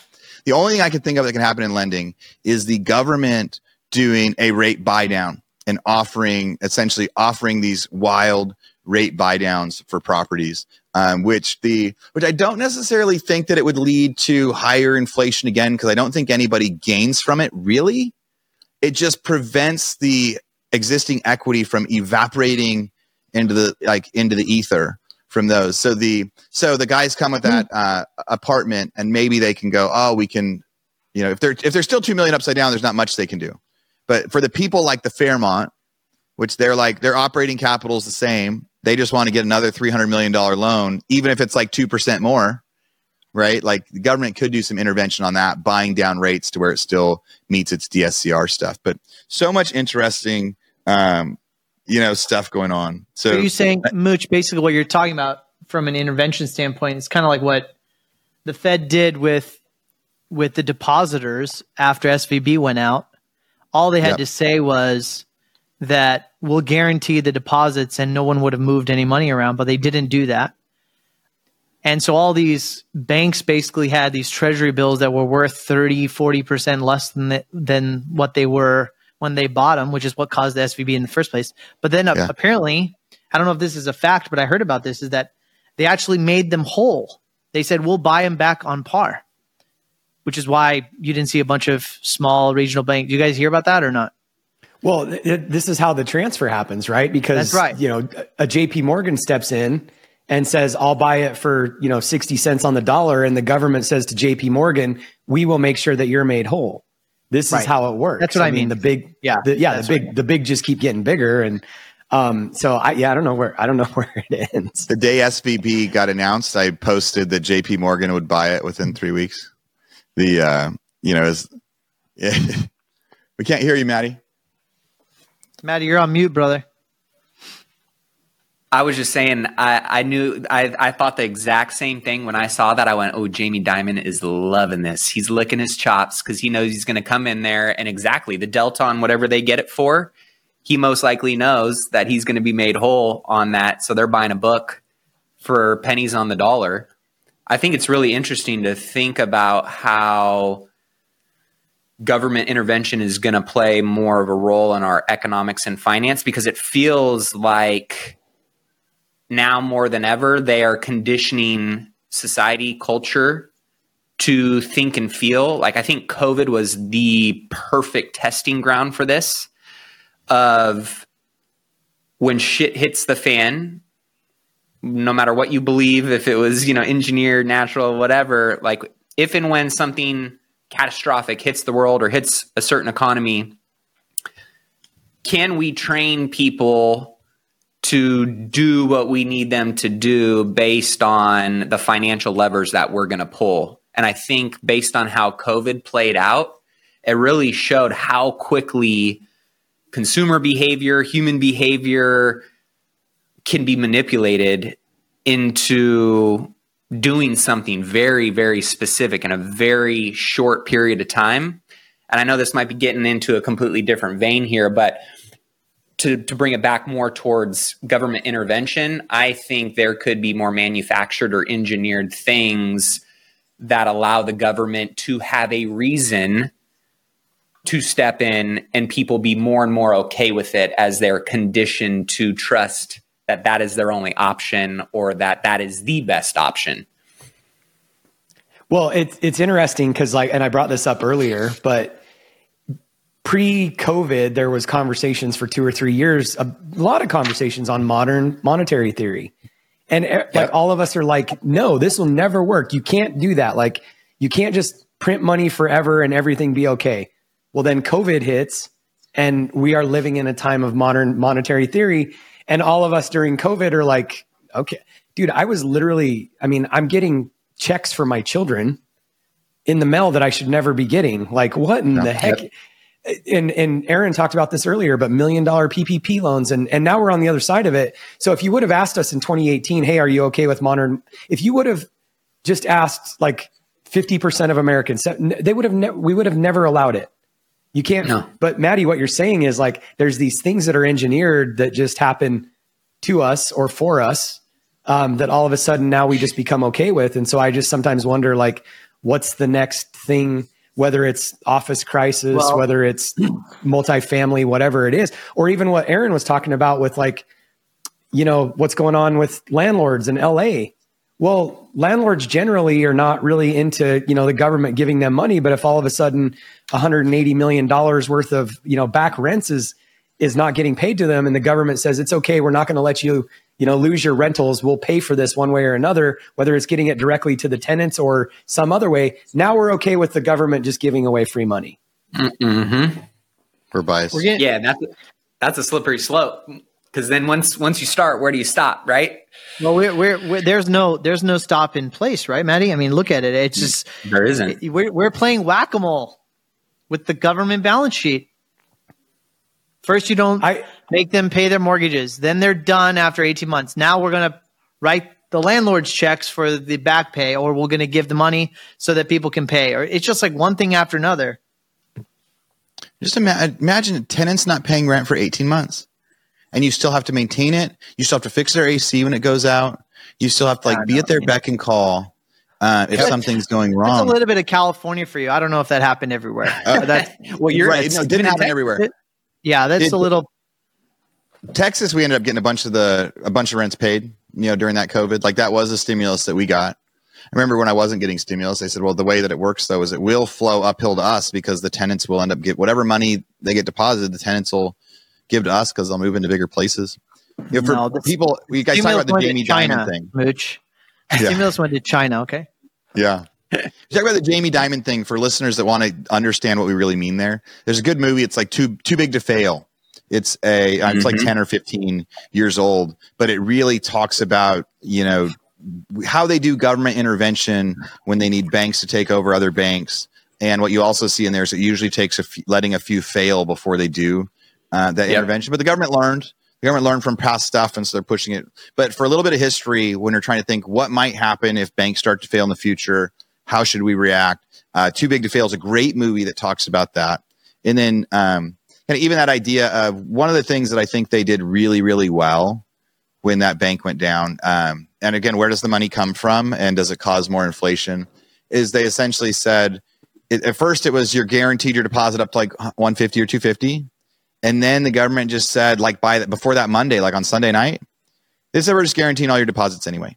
the only thing I can think of that can happen in lending is the government doing a rate buy down and offering essentially offering these wild rate buy downs for properties um, which the which i don't necessarily think that it would lead to higher inflation again because i don't think anybody gains from it really. It just prevents the existing equity from evaporating into the like into the ether from those. So the so the guys come with that uh, apartment, and maybe they can go. Oh, we can, you know, if they're if they're still two million upside down, there's not much they can do. But for the people like the Fairmont, which they're like their operating capital is the same, they just want to get another three hundred million dollar loan, even if it's like two percent more. Right, like the government could do some intervention on that, buying down rates to where it still meets its DSCR stuff. But so much interesting um, you know stuff going on. So, so are you saying, Mooch, basically what you're talking about from an intervention standpoint is kind of like what the Fed did with with the depositors after SVB went out. All they had yep. to say was that we'll guarantee the deposits and no one would have moved any money around, but they didn't do that. And so all these banks basically had these treasury bills that were worth 30, 40% less than the, than what they were when they bought them, which is what caused the SVB in the first place. But then uh, yeah. apparently, I don't know if this is a fact, but I heard about this is that they actually made them whole. They said we'll buy them back on par, which is why you didn't see a bunch of small regional banks. Do you guys hear about that or not? Well, th- this is how the transfer happens, right? Because right. you know, a JP Morgan steps in and says, "I'll buy it for, you know, 60 cents on the dollar," and the government says to JP Morgan, "We will make sure that you're made whole." This right. is how it works. That's what I, I mean. The big, yeah, the, yeah, the big, the big just keep getting bigger, and um, so I, yeah, I don't know where, I don't know where it ends. The day SVB got announced, I posted that J.P. Morgan would buy it within three weeks. The, uh, you know, is yeah. we can't hear you, Matty. Matty, you're on mute, brother. I was just saying, I, I knew, I, I thought the exact same thing when I saw that. I went, oh, Jamie Dimon is loving this. He's licking his chops because he knows he's going to come in there and exactly the delta on whatever they get it for, he most likely knows that he's going to be made whole on that. So they're buying a book for pennies on the dollar. I think it's really interesting to think about how government intervention is going to play more of a role in our economics and finance because it feels like now more than ever, they are conditioning society, culture to think and feel. Like I think COVID was the perfect testing ground for this of when shit hits the fan, no matter what you believe, if it was, you know, engineered, natural, whatever, like if and when something catastrophic hits the world or hits a certain economy, can we train people to do what we need them to do based on the financial levers that we're going to pull. And I think based on how COVID played out, it really showed how quickly consumer behavior, human behavior can be manipulated into doing something very, very specific in a very short period of time. And I know this might be getting into a completely different vein here, but to, to bring it back more towards government intervention, I think there could be more manufactured or engineered things that allow the government to have a reason to step in and people be more and more okay with it as they're conditioned to trust that that is their only option or that that is the best option. Well, it's it's interesting because like, and I brought this up earlier, but pre-COVID, there was conversations for two or three years, a lot of conversations on modern monetary theory. And eh, like all of us are like, no, this will never work. You can't do that. Like you can't just print money forever and everything be okay. Well, then COVID hits and we are living in a time of modern monetary theory. And all of us during COVID are like, okay, dude, I was literally, I mean, I'm getting checks for my children in the mail that I should never be getting. Like, what in no, the heck? Yep and and Aaron talked about this earlier, but million dollar PPP loans, and and now we're on the other side of it. So if you would have asked us in 2018, hey, are you okay with modern? If you would have just asked like 50 percent of Americans, they would have ne- we would have never allowed it. You can't. No. But Matty, what you're saying is like there's these things that are engineered that just happen to us or for us um, that all of a sudden now we just become okay with, and so I just sometimes wonder like, what's the next thing? Whether it's office crisis, well, whether it's multifamily, whatever it is, or even what Aaron was talking about with like, you know, what's going on with landlords in LA. Well, landlords generally are not really into, you know, the government giving them money, but if all of a sudden 180 million dollars worth of, you know, back rents is is not getting paid to them and the government says it's okay, we're not going to let you you know, lose your rentals. We'll pay for this one way or another, whether it's getting it directly to the tenants or some other way. Now we're okay with the government just giving away free money. Mm-hmm. We're biased. We're getting, Yeah, that's that's a slippery slope. Because then once once you start, where do you stop? Right? well, we're, we're, we're, there's no there's no stop in place, right, Matty? I mean, look at it. It's just There isn't. we're we're playing whack a mole with the government balance sheet. First, you don't I make them pay their mortgages. Then they're done after 18 months. Now we're going to write the landlord's checks for the back pay, or we're going to give the money so that people can pay. Or it's just like one thing after another. Just ima- imagine tenants not paying rent for 18 months and you still have to maintain it. You still have to fix their AC when it goes out. You still have to like be at their beck and call uh, if something's going wrong, That's a little bit of California for you. I don't know if that happened everywhere. Uh, that's, Well, you're right. No, it didn't happen everywhere. Yeah, that's It- a little. Texas, we ended up getting a bunch of the a bunch of rents paid. You know, during that COVID, like that was a stimulus that we got. I remember when I wasn't getting stimulus, they said, "Well, the way that it works though is it will flow uphill to us because the tenants will end up get whatever money they get deposited, the tenants will give to us because they'll move into bigger places." You know, for No, the people, we guys talk about the Jamie China, thing. Mooch. Yeah. Stimulus went to China. Okay. Yeah. Talk about the Jamie Dimon thing for listeners that want to understand what we really mean there. There's a good movie. It's like too too big to fail. It's a it's like Mhm. 10 or 15 years old, but it really talks about, you know, how they do government intervention when they need banks to take over other banks. And what you also see in there is it usually takes a few, letting a few fail before they do uh, that Yep. intervention. But the government learned. The government learned from past stuff, and so they're pushing it. But for a little bit of history, when you're trying to think what might happen if banks start to fail in the future, how should we react? Uh, Too Big to Fail is a great movie that talks about that. And then um, kind of even that idea of one of the things that I think they did really, really well when that bank went down. Um, and again, where does the money come from, and does it cause more inflation? Is they essentially said it, at first it was you're guaranteed your deposit up to like 150 or 250, and then the government just said like by that before that Monday, like on Sunday night, they said we're just guaranteeing all your deposits anyway.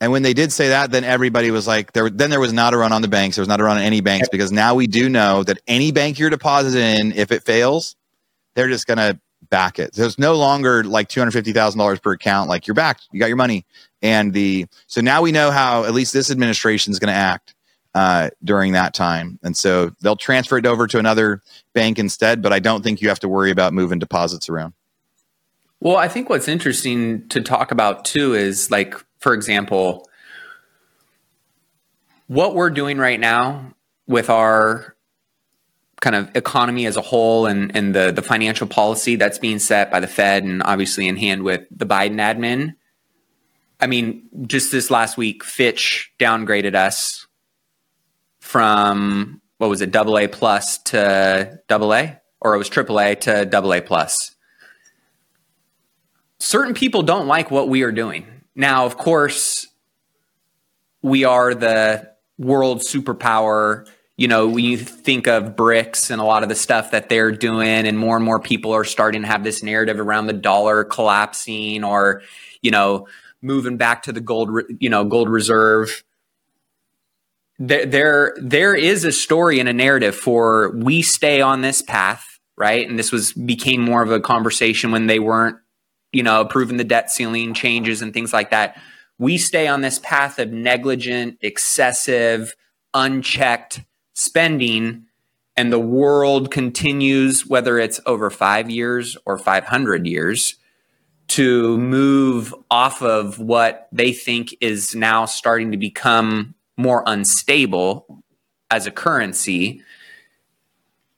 And when they did say that, then everybody was like, there. Then there was not a run on the banks. There was not a run on any banks because now we do know that any bank you're deposited in, if it fails, they're just going to back it. So it's no longer like two hundred fifty thousand dollars per account. Like you're back, you got your money, and the so now we know how at least this administration is going to act uh, during that time, and so they'll transfer it over to another bank instead. But I don't think you have to worry about moving deposits around. Well, I think what's interesting to talk about too is like, for example, what we're doing right now with our kind of economy as a whole and, and the, the financial policy that's being set by the Fed and obviously in hand with the Biden admin. I mean, just this last week, Fitch downgraded us from what was it, double A plus to double A, or it was triple A to double A plus certain people don't like what we are doing. Now, of course, we are the world superpower. You know, when you think of BRICS and a lot of the stuff that they're doing, and more and more people are starting to have this narrative around the dollar collapsing or, you know, moving back to the gold, you know, gold reserve. There, there, there is a story and a narrative for we stay on this path, right? And this was became more of a conversation when they weren't you know, approving the debt ceiling changes and things like that. We stay on this path of negligent, excessive, unchecked spending, and the world continues, whether it's over five years or 500 years, to move off of what they think is now starting to become more unstable as a currency.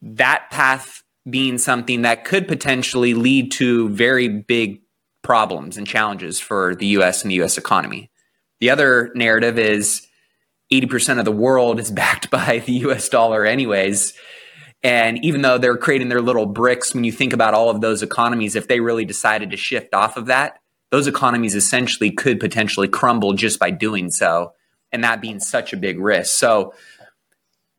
That path being something that could potentially lead to very big problems and challenges for the US and the US economy. The other narrative is 80% of the world is backed by the US dollar, anyways. And even though they're creating their little BRICS, when you think about all of those economies, if they really decided to shift off of that, those economies essentially could potentially crumble just by doing so. And that being such a big risk. So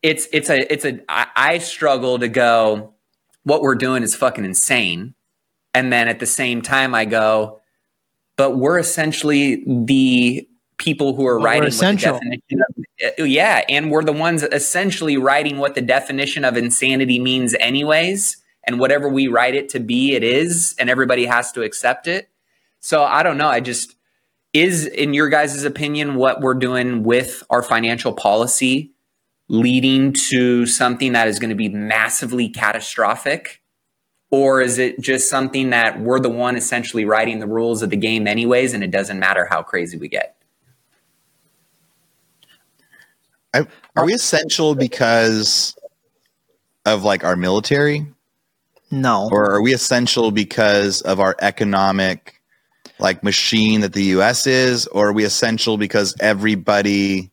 it's it's a it's a I, I struggle to go, what we're doing is fucking insane. And then at the same time, I go, but we're essentially the people who are writing essential. what the definition of, yeah, and we're the ones essentially writing what the definition of insanity means, anyways. And whatever we write it to be, it is, and everybody has to accept it. So I don't know. I just is in your guys' opinion what we're doing with our financial policy leading to something that is going to be massively catastrophic or is it just something that we're the one essentially writing the rules of the game anyways and it doesn't matter how crazy we get? I, are we essential because of like our military? No. or are we essential because of our economic like machine that the US is? Or are we essential because everybody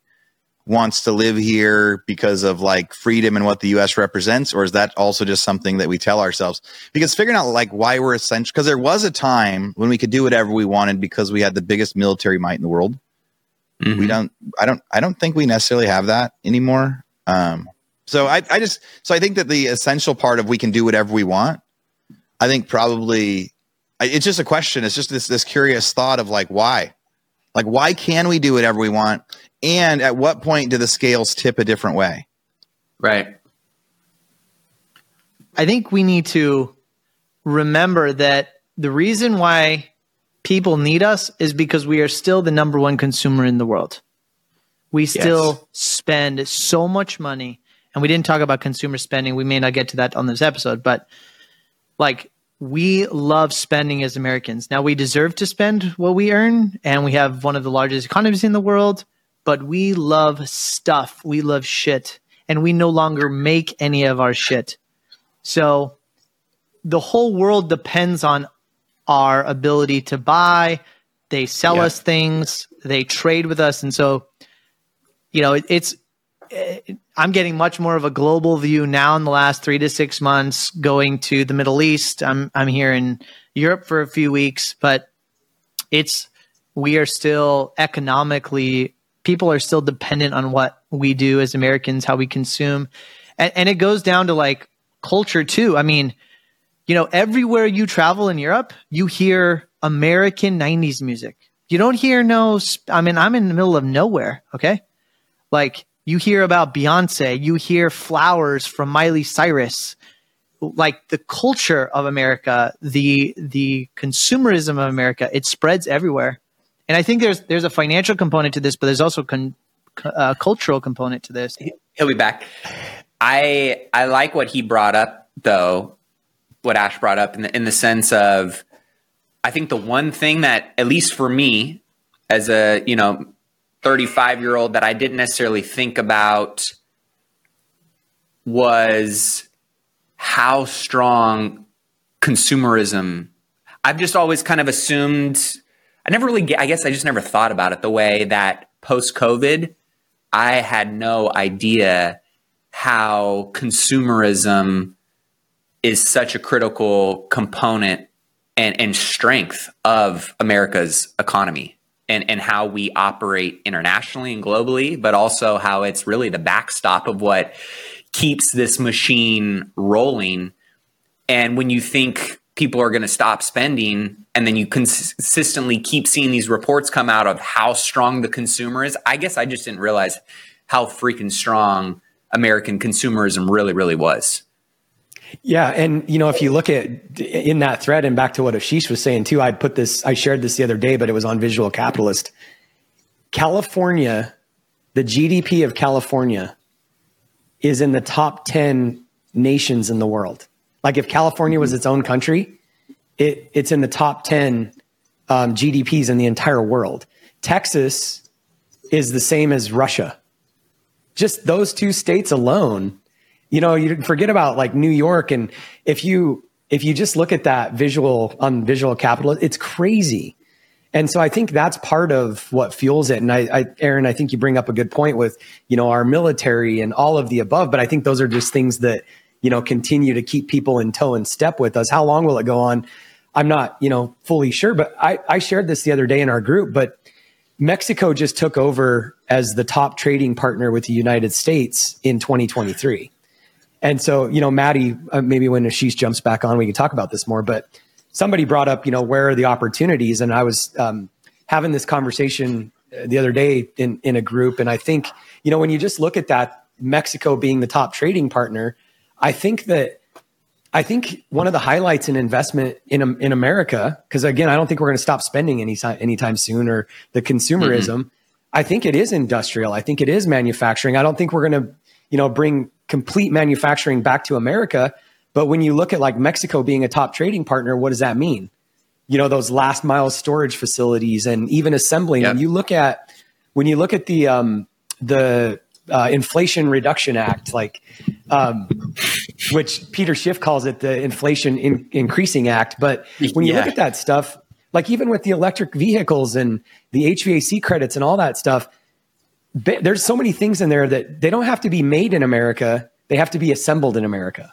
wants to live here because of like freedom and what the US represents or is that also just something that we tell ourselves? Because figuring out like why we're essential because there was a time when we could do whatever we wanted because we had the biggest military might in the world. Mm-hmm. we don't i don't i don't think we necessarily have that anymore. Um so i i just so i think that the essential part of we can do whatever we want i think probably it's just a question. It's just this this curious thought of like why like why can we do whatever we want and at what point do the scales tip a different way right I think we need to remember that the reason why people need us is because we are still the number one consumer in the world. We still spend so much money, and we didn't talk about consumer spending. We may not get to that on this episode, but like we love spending as Americans. Now we deserve to spend what we earn, and we have one of the largest economies in the world, but we love stuff. We love shit, and we no longer make any of our shit. So the whole world depends on our ability to buy. They sell Yeah. us things, they trade with us. And so, you know, it, it's, I'm getting much more of a global view now in the last three to six months going to the Middle East. I'm, I'm here in Europe for a few weeks, but it's, we are still economically, people are still dependent on what we do as Americans, how we consume. And, and it goes down to like culture too. I mean, you know, everywhere you travel in Europe, you hear American 90s music. You don't hear no, I mean, I'm in the middle of nowhere, okay? Like, you hear about Beyonce, you hear flowers from Miley Cyrus. Like the culture of America, the the consumerism of America, it spreads everywhere. And I think there's there's a financial component to this, but there's also con, a uh, cultural component to this. he'll be back i i like what he brought up though what ash brought up in the, in the sense of i think the one thing that at least for me as a you know 35 year old that i didn't necessarily think about was how strong consumerism i've just always kind of assumed i never really i guess i just never thought about it the way that post covid i had no idea how consumerism is such a critical component and, and strength of America's economy and, and how we operate internationally and globally, but also how it's really the backstop of what keeps this machine rolling. And when you think people are going to stop spending, and then you cons- consistently keep seeing these reports come out of how strong the consumer is, I guess I just didn't realize how freaking strong American consumerism really, really was. Yeah, and you know, if you look at in that thread and back to what Ashish was saying too, I put this, I shared this the other day, but it was on Visual Capitalist. California, the GDP of California is in the top 10 nations in the world. Like if California was its own country, it, it's in the top 10 um, GDPs in the entire world. Texas is the same as Russia. Just those two states alone you know you forget about like new york and if you if you just look at that visual on visual capital it's crazy. And so i think that's part of what fuels it. And I, I aaron i think you bring up a good point with you know our military and all of the above but i think those are just things that you know continue to keep people in tow and step with us. How long will it go on? I'm not you know fully sure but i i shared this the other day in our group but mexico just took over as the top trading partner with the united states in 2023 and so, you know, Matty, uh, maybe when Ashish jumps back on, we can talk about this more. But somebody brought up, you know, where are the opportunities? And I was um, having this conversation uh, the other day in in a group, and I think, you know, when you just look at that, Mexico being the top trading partner, I think that I think one of the highlights in investment in in America, because again, I don't think we're going to stop spending any anytime soon, or the consumerism. Mm-hmm. I think it is industrial. I think it is manufacturing. I don't think we're going to, you know, bring complete manufacturing back to America. But when you look at like Mexico being a top trading partner, what does that mean? You know, those last mile storage facilities and even assembling. Yep. When you look at when you look at the um, the uh, Inflation Reduction Act, like um, which Peter Schiff calls it the Inflation in- Increasing Act. But when you yeah. look at that stuff, like even with the electric vehicles and the HVAC credits and all that stuff, there's so many things in there that they don't have to be made in America; they have to be assembled in America.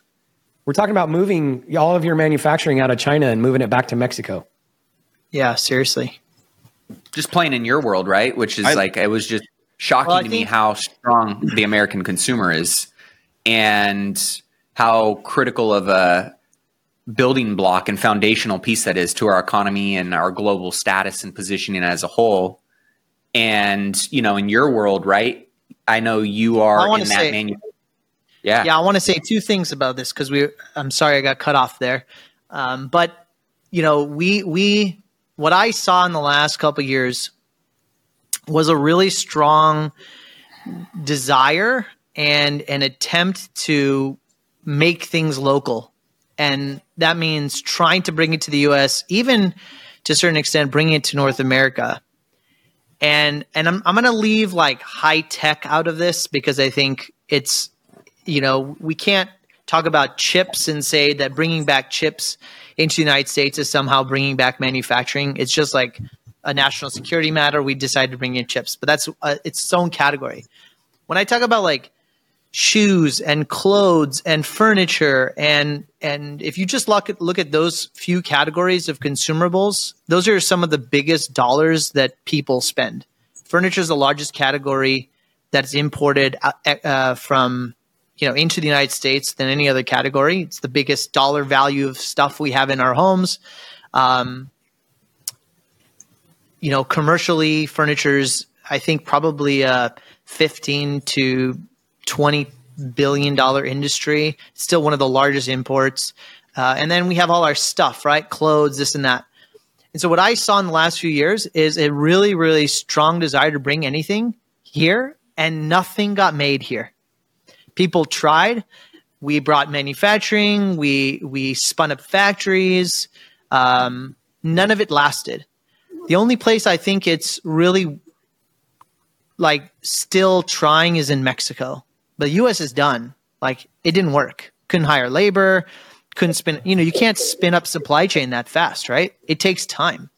We're talking about moving all of your manufacturing out of China and moving it back to Mexico. Yeah, seriously. Just playing in your world, right? Which is I, like it was just shocking well, to think- me how strong the American consumer is and how critical of a building block and foundational piece that is to our economy and our global status and positioning as a whole. And, you know, in your world, right? I know you are in that say, manu- Yeah. Yeah. I want to say two things about this because we, I'm sorry I got cut off there. Um, but, you know, we, we, what I saw in the last couple years was a really strong desire and an attempt to make things local. And that means trying to bring it to the US, even to a certain extent, bringing it to North America. And and I'm I'm gonna leave like high tech out of this because I think it's you know, we can't talk about chips and say that bringing back chips into the United States is somehow bringing back manufacturing. It's just like a national security matter, we decided to bring in chips, but that's uh, its own category. When I talk about like shoes and clothes and furniture and and if you just look at look at those few categories of consumables, those are some of the biggest dollars that people spend. Furniture is the largest category that's imported uh, uh, from you know into the United States than any other category. It's the biggest dollar value of stuff we have in our homes. Um, you know, commercially, furniture's I think probably a 15 to 20 billion dollar industry. Still one of the largest imports. Uh, and then we have all our stuff, right? Clothes, this and that. And so what I saw in the last few years is a really, really strong desire to bring anything here, and nothing got made here. People tried. We brought manufacturing. We we spun up factories. Um, none of it lasted. The only place I think it's really like still trying is in Mexico. But the US is done. Like it didn't work. Couldn't hire labor, couldn't spin you know, you can't spin up supply chain that fast, right? It takes time.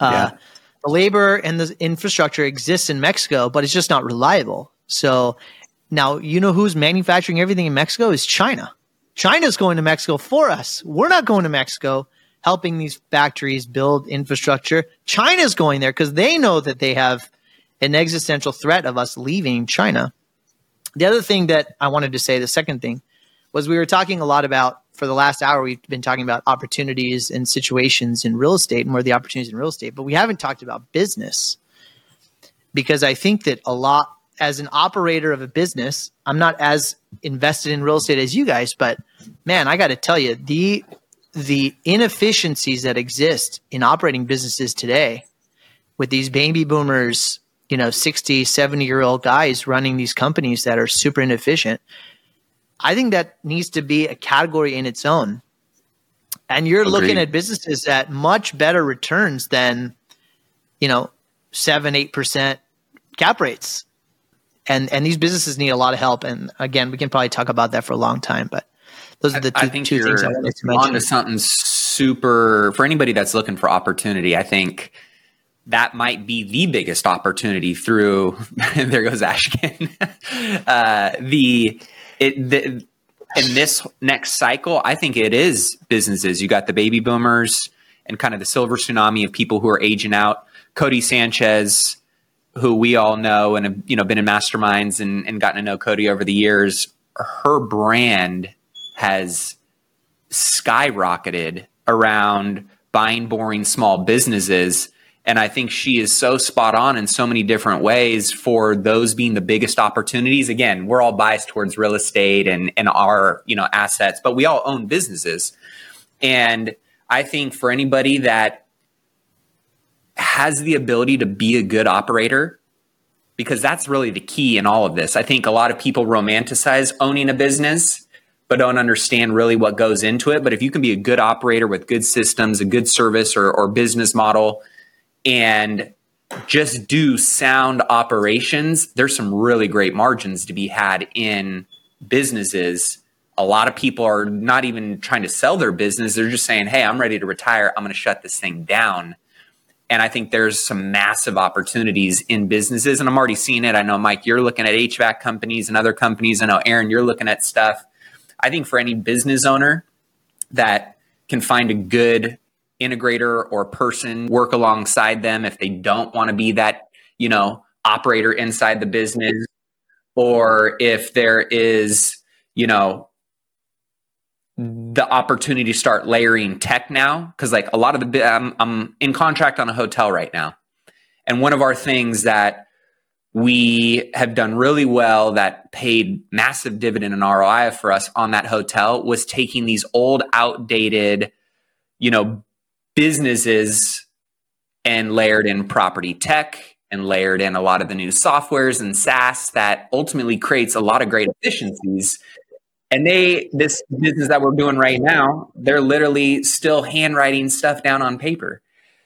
Uh, yeah. the labor and the infrastructure exists in Mexico, but it's just not reliable. So now you know who's manufacturing everything in Mexico is China. China's going to Mexico for us. We're not going to Mexico helping these factories build infrastructure. China's going there because they know that they have an existential threat of us leaving China. The other thing that I wanted to say, the second thing, was we were talking a lot about for the last hour, we've been talking about opportunities and situations in real estate and where the opportunities in real estate, but we haven't talked about business. Because I think that a lot as an operator of a business, I'm not as invested in real estate as you guys, but man, I got to tell you, the the inefficiencies that exist in operating businesses today with these baby boomers, you know, 60, 70 year old guys running these companies that are super inefficient. I think that needs to be a category in its own. And you're Agreed. looking at businesses at much better returns than, you know, seven, eight percent cap rates. And and these businesses need a lot of help. And again, we can probably talk about that for a long time, but those are the two, I think two things I wanted to mention. Onto something super for anybody that's looking for opportunity. I think that might be the biggest opportunity through. there goes Ashkin. uh, the it the, in this next cycle, I think it is businesses. You got the baby boomers and kind of the silver tsunami of people who are aging out. Codie Sanchez, who we all know and have you know been in masterminds and, and gotten to know Codie over the years, her brand has skyrocketed around buying boring small businesses And I think she is so spot on in so many different ways for those being the biggest opportunities. Again, we're all biased towards real estate and, and our, you know, assets, but we all own businesses. And I think for anybody that has the ability to be a good operator, because that's really the key in all of this. I think a lot of people romanticize owning a business, but don't understand really what goes into it. But if you can be a good operator with good systems, a good service or, or business model, and just do sound operations, there's some really great margins to be had in businesses. A lot of people are not even trying to sell their business. They're just saying, hey, I'm ready to retire. I'm going to shut this thing down. And I think there's some massive opportunities in businesses. And I'm already seeing it. I know, Mike, you're looking at HVAC companies and other companies. I know, Aaron, you're looking at stuff. I think for any business owner that can find a good integrator or person work alongside them if they don't want to be that, you know, operator inside the business? Or if there is, you know, the opportunity to start layering tech now? Because like a lot of the I'm, I'm in contract on a hotel right now. And one of our things that we have done really well that paid massive dividend and ROI for us on that hotel was taking these old outdated you know businesses and layered in property tech and layered in a lot of the new softwares and SaaS that ultimately creates a lot of great efficiencies. And they, this business that we're doing right now, they're literally still handwriting stuff down on paper.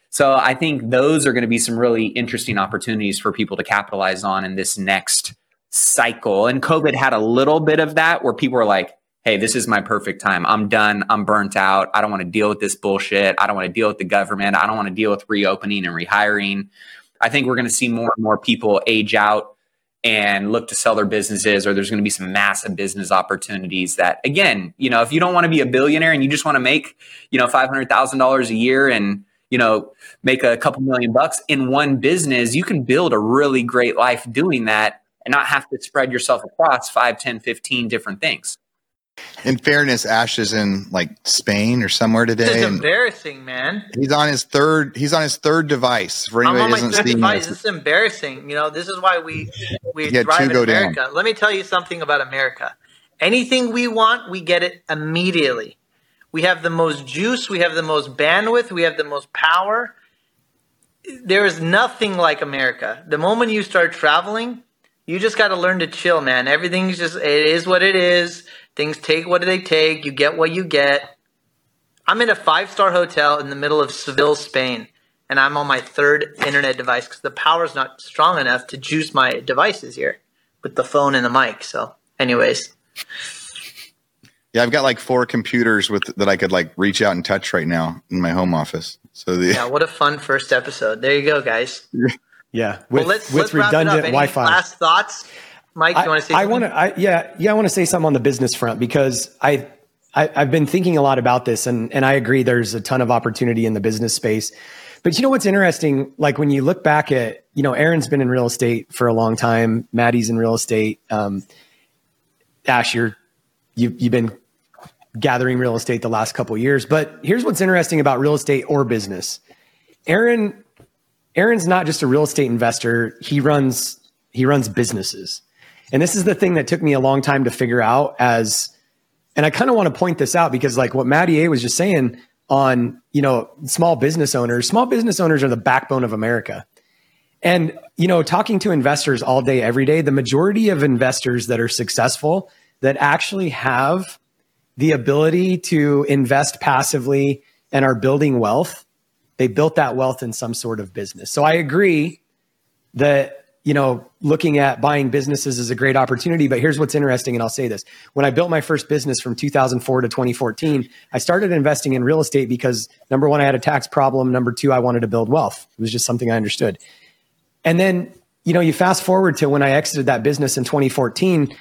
So I think those are going to be some really interesting opportunities for people to capitalize on in this next cycle. And COVID had a little bit of that where people were like, hey, this is my perfect time. I'm done. I'm burnt out. I don't want to deal with this bullshit. I don't want to deal with the government. I don't want to deal with reopening and rehiring. I think we're going to see more and more people age out and look to sell their businesses, or there's going to be some massive business opportunities that, again, you know, if you don't want to be a billionaire and you just want to make, you know, $500,000 a year and, you know, make a couple million bucks in one business, you can build a really great life doing that and not have to spread yourself across 5, 10, 15 different things. In fairness, Ash is in like Spain or somewhere today. Is embarrassing, man. He's on his third. He's on his third device. For anybody my doesn't see device. this, is embarrassing. You know, this is why we we He had thrive two in go down. America. Let me tell you something about America. Anything we want, we get it immediately. We have the most juice. We have the most bandwidth. We have the most power. There is nothing like America. The moment you start traveling, you just got to learn to chill, man. Everything's just it is what it is. Things take what they take. You get what you get. I'm in a five star hotel in the middle of Seville, Spain, and I'm on my third internet device because the power's not strong enough to juice my devices here with the phone and the mic. So, anyways, yeah, I've got like four computers with that I could like reach out and touch right now in my home office. So the yeah, what a fun first episode. There you go, guys. Yeah, with, well, let's with let's wrap it redundant up. Any Wi-Fi. last thoughts, Mike? You want to say? I something? want to. I, yeah, yeah. I want to say something on the business front because I, I I've been thinking a lot about this, and and I agree. There's a ton of opportunity in the business space. But you know what's interesting? Like when you look back at, you know, Aaron's been in real estate for a long time. Matty's in real estate. Um, Ash, you're you you've been gathering real estate the last couple of years. But here's what's interesting about real estate or business. Aaron Aaron's not just a real estate investor. He runs he runs businesses. And this is the thing that took me a long time to figure out as and I kind of want to point this out because like what Matty A was just saying on, you know, small business owners, small business owners are the backbone of America. And, you know, talking to investors all day, every day, the majority of investors that are successful that actually have the ability to invest passively and are building wealth, they built that wealth in some sort of business. So I agree that you know looking at buying businesses is a great opportunity but here's what's interesting and I'll say this. When I built my first business from 2004 to 2014 I started investing in real estate because number 1 I had a tax problem. Number 2 I wanted to build wealth. It was just something I understood. And then you know you fast forward to when I exited that business in 2014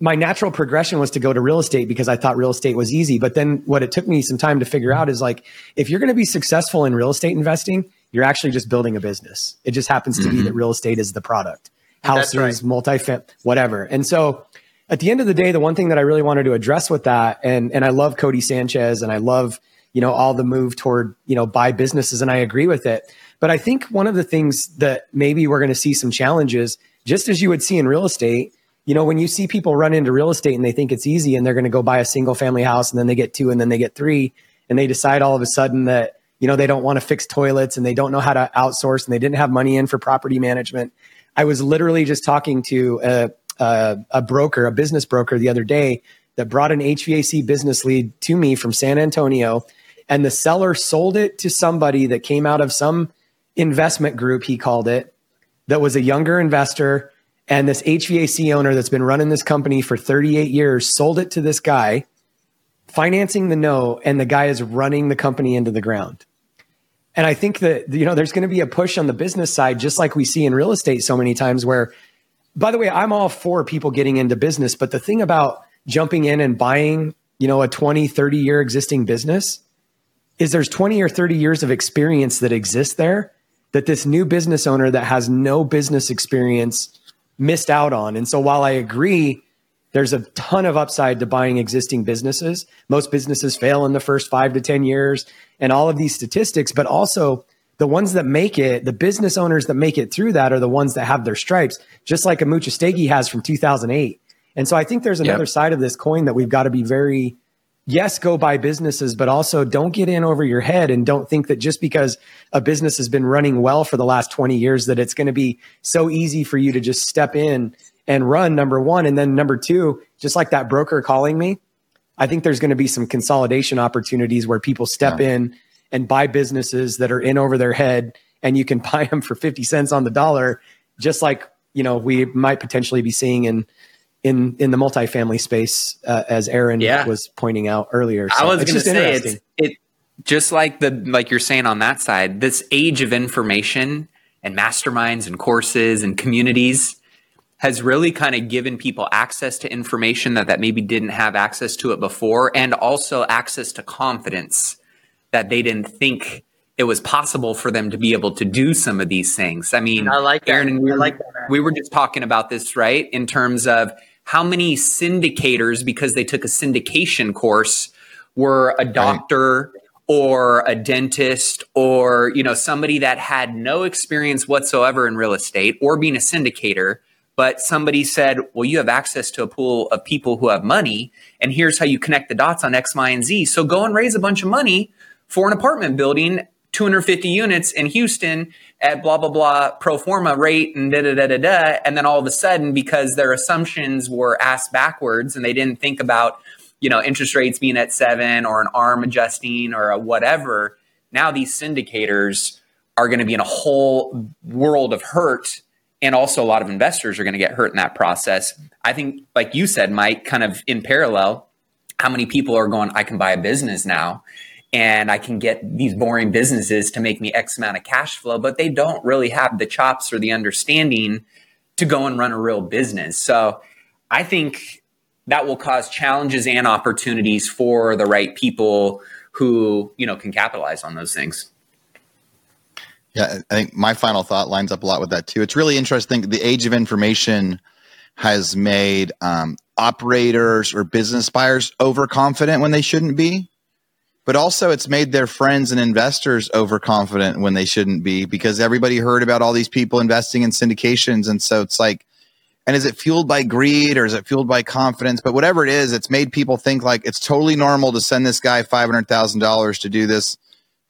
my natural progression was to go to real estate because I thought real estate was easy. But then what it took me some time to figure out is like, if you're going to be successful in real estate investing, you're actually just building a business. It just happens to be mm-hmm. that real estate is the product, That's houses, right. multi whatever. And so at the end of the day, the one thing that I really wanted to address with that, and, and I love Codie Sanchez and I love, you know, all the move toward, you know, buy businesses and I agree with it. But I think one of the things that maybe we're going to see some challenges, just as you would see in real estate, you know, when you see people run into real estate and they think it's easy and they're going to go buy a single family house and then they get two and then they get three and they decide all of a sudden that, you know, they don't want to fix toilets and they don't know how to outsource and they didn't have money in for property management. I was literally just talking to a, a, a broker, a business broker the other day that brought an HVAC business lead to me from San Antonio and the seller sold it to somebody that came out of some investment group, he called it, that was a younger investor. And this HVAC owner that's been running this company for 38 years sold it to this guy, financing the no, and the guy is running the company into the ground. And I think that, you know, there's going to be a push on the business side, just like we see in real estate so many times, where, by the way, I'm all for people getting into business. But the thing about jumping in and buying, you know, a 20, 30 year existing business is there's 20 or 30 years of experience that exists there that this new business owner that has no business experience missed out on. And so while I agree there's a ton of upside to buying existing businesses, most businesses fail in the first 5 to 10 years and all of these statistics, but also the ones that make it, the business owners that make it through that are the ones that have their stripes, just like Amuchastegui has from 2008. And so I think there's another yep. side of this coin that we've got to be very yes, go buy businesses, but also don't get in over your head and don't think that just because a business has been running well for the last 20 years that it's going to be so easy for you to just step in and run number one. And then number two, just like that broker calling me, I think there's going to be some consolidation opportunities where people step yeah. in and buy businesses that are in over their head and you can buy them for 50 cents on the dollar, just like, you know, we might potentially be seeing in in in the multifamily space, uh, as Aaron yeah. was pointing out earlier. So I was going to say it's it just like the like you're saying on that side. This age of information and masterminds and courses and communities has really kind of given people access to information that that maybe didn't have access to it before, and also access to confidence that they didn't think it was possible for them to be able to do some of these things. I mean, I like. Aaron and we, I like that. we were just talking about this, right? In terms of how many syndicators, because they took a syndication course, were a doctor right. or a dentist or you know somebody that had no experience whatsoever in real estate or being a syndicator but somebody said well you have access to a pool of people who have money and here's how you connect the dots on x y and z. So go and raise a bunch of money for an apartment building 250 units in Houston at blah blah blah pro forma rate and da da da da da and then all of a sudden because their assumptions were asked backwards and they didn't think about you know interest rates being at 7 or an arm adjusting or a whatever now these syndicators are going to be in a whole world of hurt and also a lot of investors are going to get hurt in that process i think like you said mike kind of in parallel how many people are going i can buy a business now and I can get these boring businesses to make me X amount of cash flow, but they don't really have the chops or the understanding to go and run a real business. So I think that will cause challenges and opportunities for the right people who, you know, can capitalize on those things. Yeah, I think my final thought lines up a lot with that too. It's really interesting. The age of information has made um, operators or business buyers overconfident when they shouldn't be but also it's made their friends and investors overconfident when they shouldn't be because everybody heard about all these people investing in syndications and so it's like and is it fueled by greed or is it fueled by confidence but whatever it is it's made people think like it's totally normal to send this guy $500000 to do this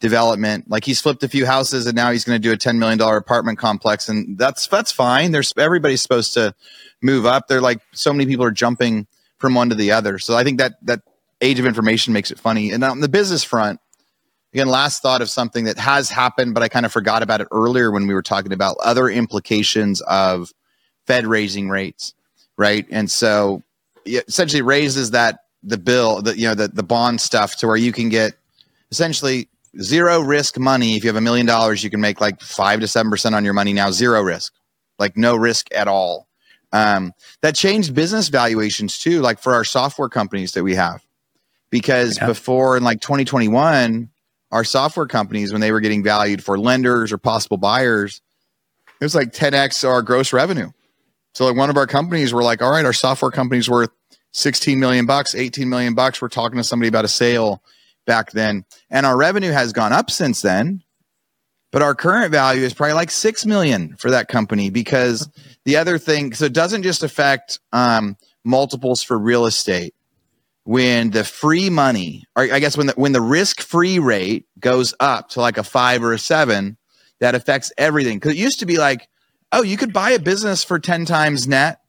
development like he's flipped a few houses and now he's going to do a $10 million apartment complex and that's that's fine there's everybody's supposed to move up they're like so many people are jumping from one to the other so i think that that age of information makes it funny. And on the business front, again, last thought of something that has happened, but I kind of forgot about it earlier when we were talking about other implications of Fed raising rates, right? And so it essentially raises that the bill, the you know the the bond stuff to where you can get essentially zero risk money. If you have a million dollars, you can make like five to seven percent on your money now, zero risk, like no risk at all. Um, that changed business valuations too, like for our software companies that we have because yeah. before in like 2021 our software companies when they were getting valued for lenders or possible buyers it was like 10x our gross revenue so like one of our companies were like all right our software company's worth 16 million bucks 18 million bucks we're talking to somebody about a sale back then and our revenue has gone up since then but our current value is probably like 6 million for that company because the other thing, so it doesn't just affect um, multiples for real estate. When the free money, or I guess when the, when the risk free rate goes up to like a five or a seven, that affects everything. Cause it used to be like, oh, you could buy a business for 10 times net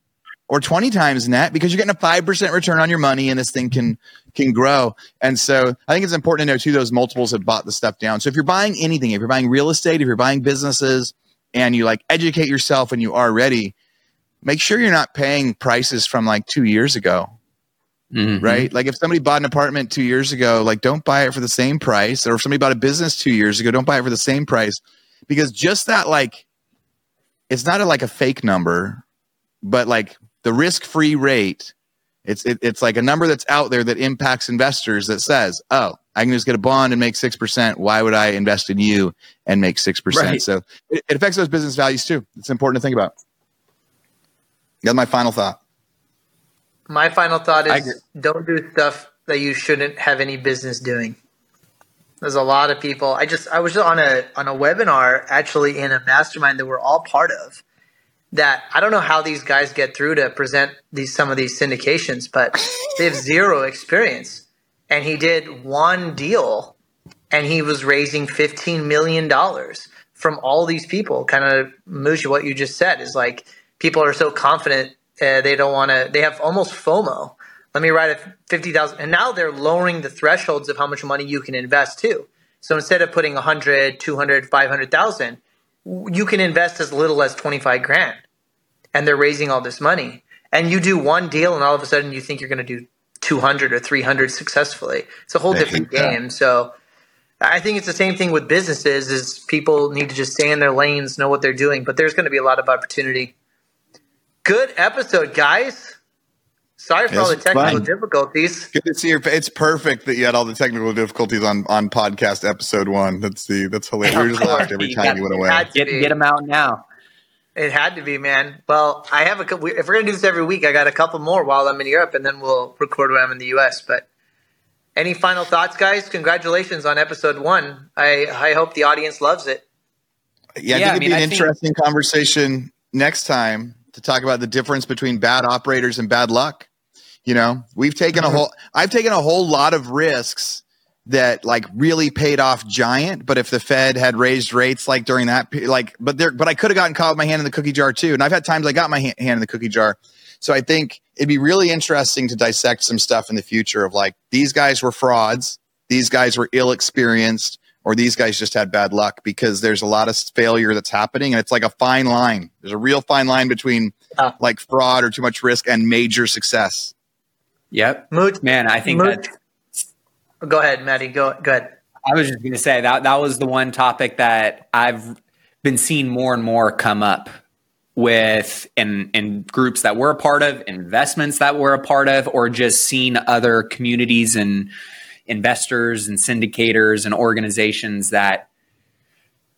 or 20 times net because you're getting a 5% return on your money and this thing can can grow. And so i think it's important to know too those multiples have bought the stuff down. So if you're buying anything if you're buying real estate if you're buying businesses and you like educate yourself and you are ready make sure you're not paying prices from like two years ago. Mm-hmm. right? Like if somebody bought an apartment two years ago like don't buy it for the same price. Or if somebody bought a business two years ago don't buy it for the same price. Because just that like it's not a, like a fake number but like the risk free rate, it's it, it's like a number that's out there that impacts investors that says, oh, I can just get a bond and make six percent. Why would I invest in you and make six percent? Right. So it, it affects those business values too. It's important to think about. That's my final thought. My final thought is don't do stuff that you shouldn't have any business doing. There's a lot of people. I just I was on a on a webinar actually in a mastermind that we're all part of that I don't know how these guys get through to present these some of these syndications, but they have zero experience. And he did one deal and he was raising $15 million from all these people. Kind of Mooch, what you just said is like people are so confident uh, they don't want to, they have almost FOMO. Let me write a 50,000. And now they're lowering the thresholds of how much money you can invest too. So instead of putting 100, 200, 500,000, you can invest as little as 25 grand and they're raising all this money. And you do one deal and all of a sudden you think you're going to do 200 or 300 successfully. It's a whole different game. So I think it's the same thing with businesses is people need to just stay in their lanes, know what they're doing, but there's going to be a lot of opportunity. Good episode, guys. Sorry for all the technical fun. difficulties. Good to see your. It's perfect that you had all the technical difficulties on on podcast episode one. That's the that's hilarious. We just laughed every time you, you went away. Get, get them out now. It had to be, man. Well, I have a couple. If we're gonna do this every week, I got a couple more while I'm in Europe, and then we'll record when I'm in the U.S. But any final thoughts, guys? Congratulations on episode one. I I hope the audience loves it. Yeah, I think it'd mean, be an I interesting think- conversation next time to talk about the difference between bad operators and bad luck. You know, we've taken a mm-hmm. whole. I've taken a whole lot of risks that like really paid off giant. But if the Fed had raised rates like during that, like, but there, but I could have gotten caught with my hand in the cookie jar too. And I've had times I got my hand in the cookie jar. So I think it'd be really interesting to dissect some stuff in the future of like these guys were frauds, these guys were ill experienced, or these guys just had bad luck because there's a lot of failure that's happening and it's like a fine line. There's a real fine line between uh, like fraud or too much risk and major success. Yep. Man, I think that Go ahead, Matty. Go, go ahead. I was just going to say that that was the one topic that I've been seeing more and more come up with in in groups that we're a part of, investments that we're a part of, or just seeing other communities and investors and syndicators and organizations that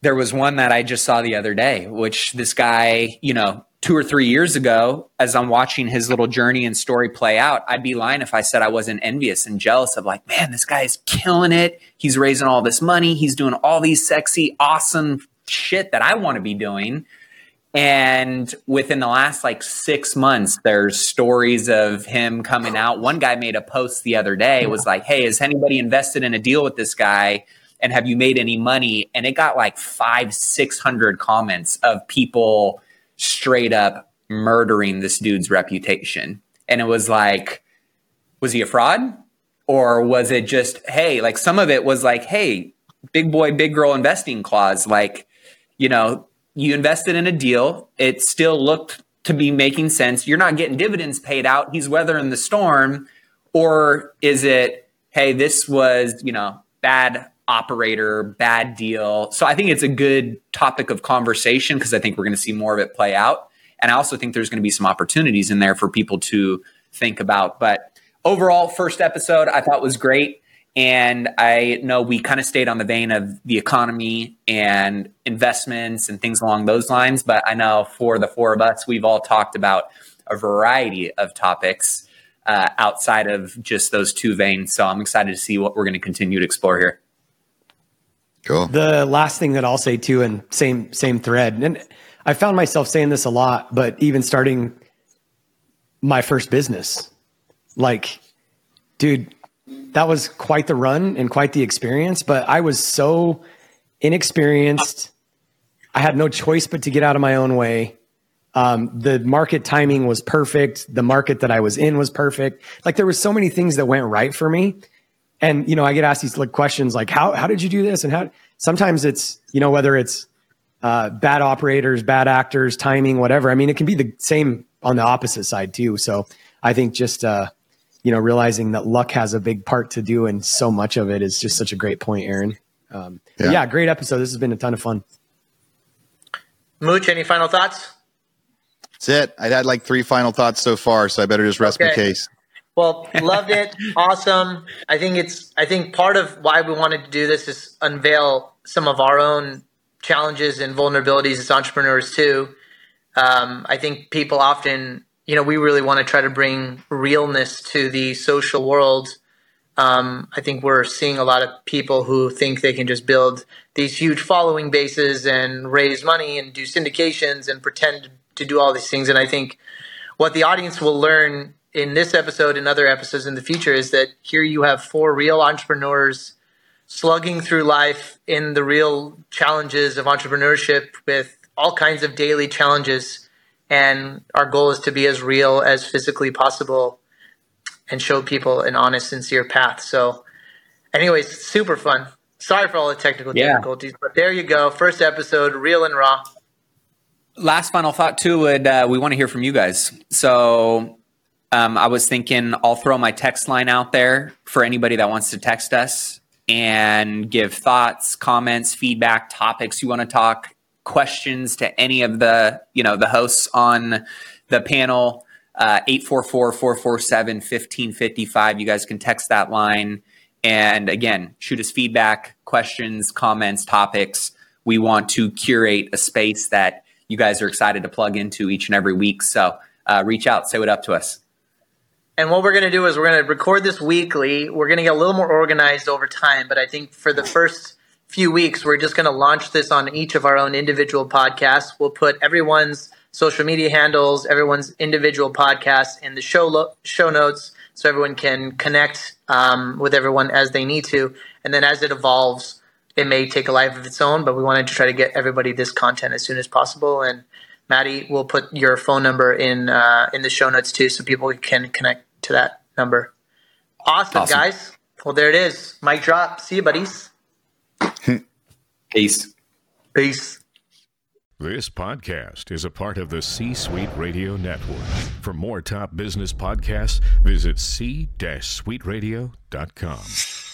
there was one that I just saw the other day, which this guy, you know, two or three years ago, as I'm watching his little journey and story play out, I'd be lying if I said I wasn't envious and jealous of like, man, this guy is killing it. He's raising all this money. He's doing all these sexy, awesome shit that I want to be doing. And within the last like six months, there's stories of him coming out. One guy made a post the other day, was like, Hey, has anybody invested in a deal with this guy? And have you made any money? And it got like five, 600 comments of people straight up murdering this dude's reputation. And it was like, was he a fraud? Or was it just, hey, like some of it was like, hey, big boy, big girl investing clause. Like, you know, you invested in a deal, it still looked to be making sense. You're not getting dividends paid out. He's weathering the storm. Or is it, hey, this was, you know, bad operator, bad deal. So I think it's a good topic of conversation because I think we're going to see more of it play out. And I also think there's going to be some opportunities in there for people to think about. But overall, first episode I thought was great. And I know we kind of stayed on the vein of the economy and investments and things along those lines. But I know for the four of us, we've all talked about a variety of topics uh, outside of just those two veins. So I'm excited to see what we're going to continue to explore here. Cool. The last thing that I'll say too, and same same thread, and I found myself saying this a lot, but even starting my first business, like, dude, that was quite the run and quite the experience. But I was so inexperienced. I had no choice but to get out of my own way. Um, the market timing was perfect. The market that I was in was perfect. Like there was so many things that went right for me. And you know, I get asked these like questions like, "How how did you do this?" And how sometimes it's you know whether it's uh, bad operators, bad actors, timing, whatever. I mean, it can be the same on the opposite side too. So I think just uh, you know realizing that luck has a big part to do, and so much of it is just such a great point, Aaron. Um, yeah. yeah, great episode. This has been a ton of fun. Mooch, any final thoughts? That's it. I had like three final thoughts so far, so I better just rest okay. my case. Well, loved it. awesome. I think it's. I think part of why we wanted to do this is unveil some of our own challenges and vulnerabilities as entrepreneurs too. Um, I think people often, you know, we really want to try to bring realness to the social world. Um, I think we're seeing a lot of people who think they can just build these huge following bases and raise money and do syndications and pretend to do all these things. And I think what the audience will learn in this episode and other episodes in the future is that here you have four real entrepreneurs slugging through life in the real challenges of entrepreneurship with all kinds of daily challenges. And our goal is to be as real as physically possible and show people an honest, sincere path. So, anyways, super fun. Sorry for all the technical yeah. difficulties, but there you go. First episode, real and raw last final thought too would uh, we want to hear from you guys so um, i was thinking i'll throw my text line out there for anybody that wants to text us and give thoughts comments feedback topics you want to talk questions to any of the you know the hosts on the panel uh, 844-447-1555 you guys can text that line and again shoot us feedback questions comments topics we want to curate a space that you guys are excited to plug into each and every week. So uh, reach out, say what up to us. And what we're going to do is we're going to record this weekly. We're going to get a little more organized over time, but I think for the first few weeks, we're just going to launch this on each of our own individual podcasts. We'll put everyone's social media handles, everyone's individual podcasts in the show lo- show notes, so everyone can connect um, with everyone as they need to. And then as it evolves, it may take a life of its own, but we wanted to try to get everybody this content as soon as possible. And Matty will put your phone number in uh, in the show notes too, so people can connect to that number. Awesome, awesome. guys. Well, there it is. Mic drop. See you, buddies. Peace. Peace. This podcast is a part of the C Suite Radio Network. For more top business podcasts, visit c-suiteradio.com.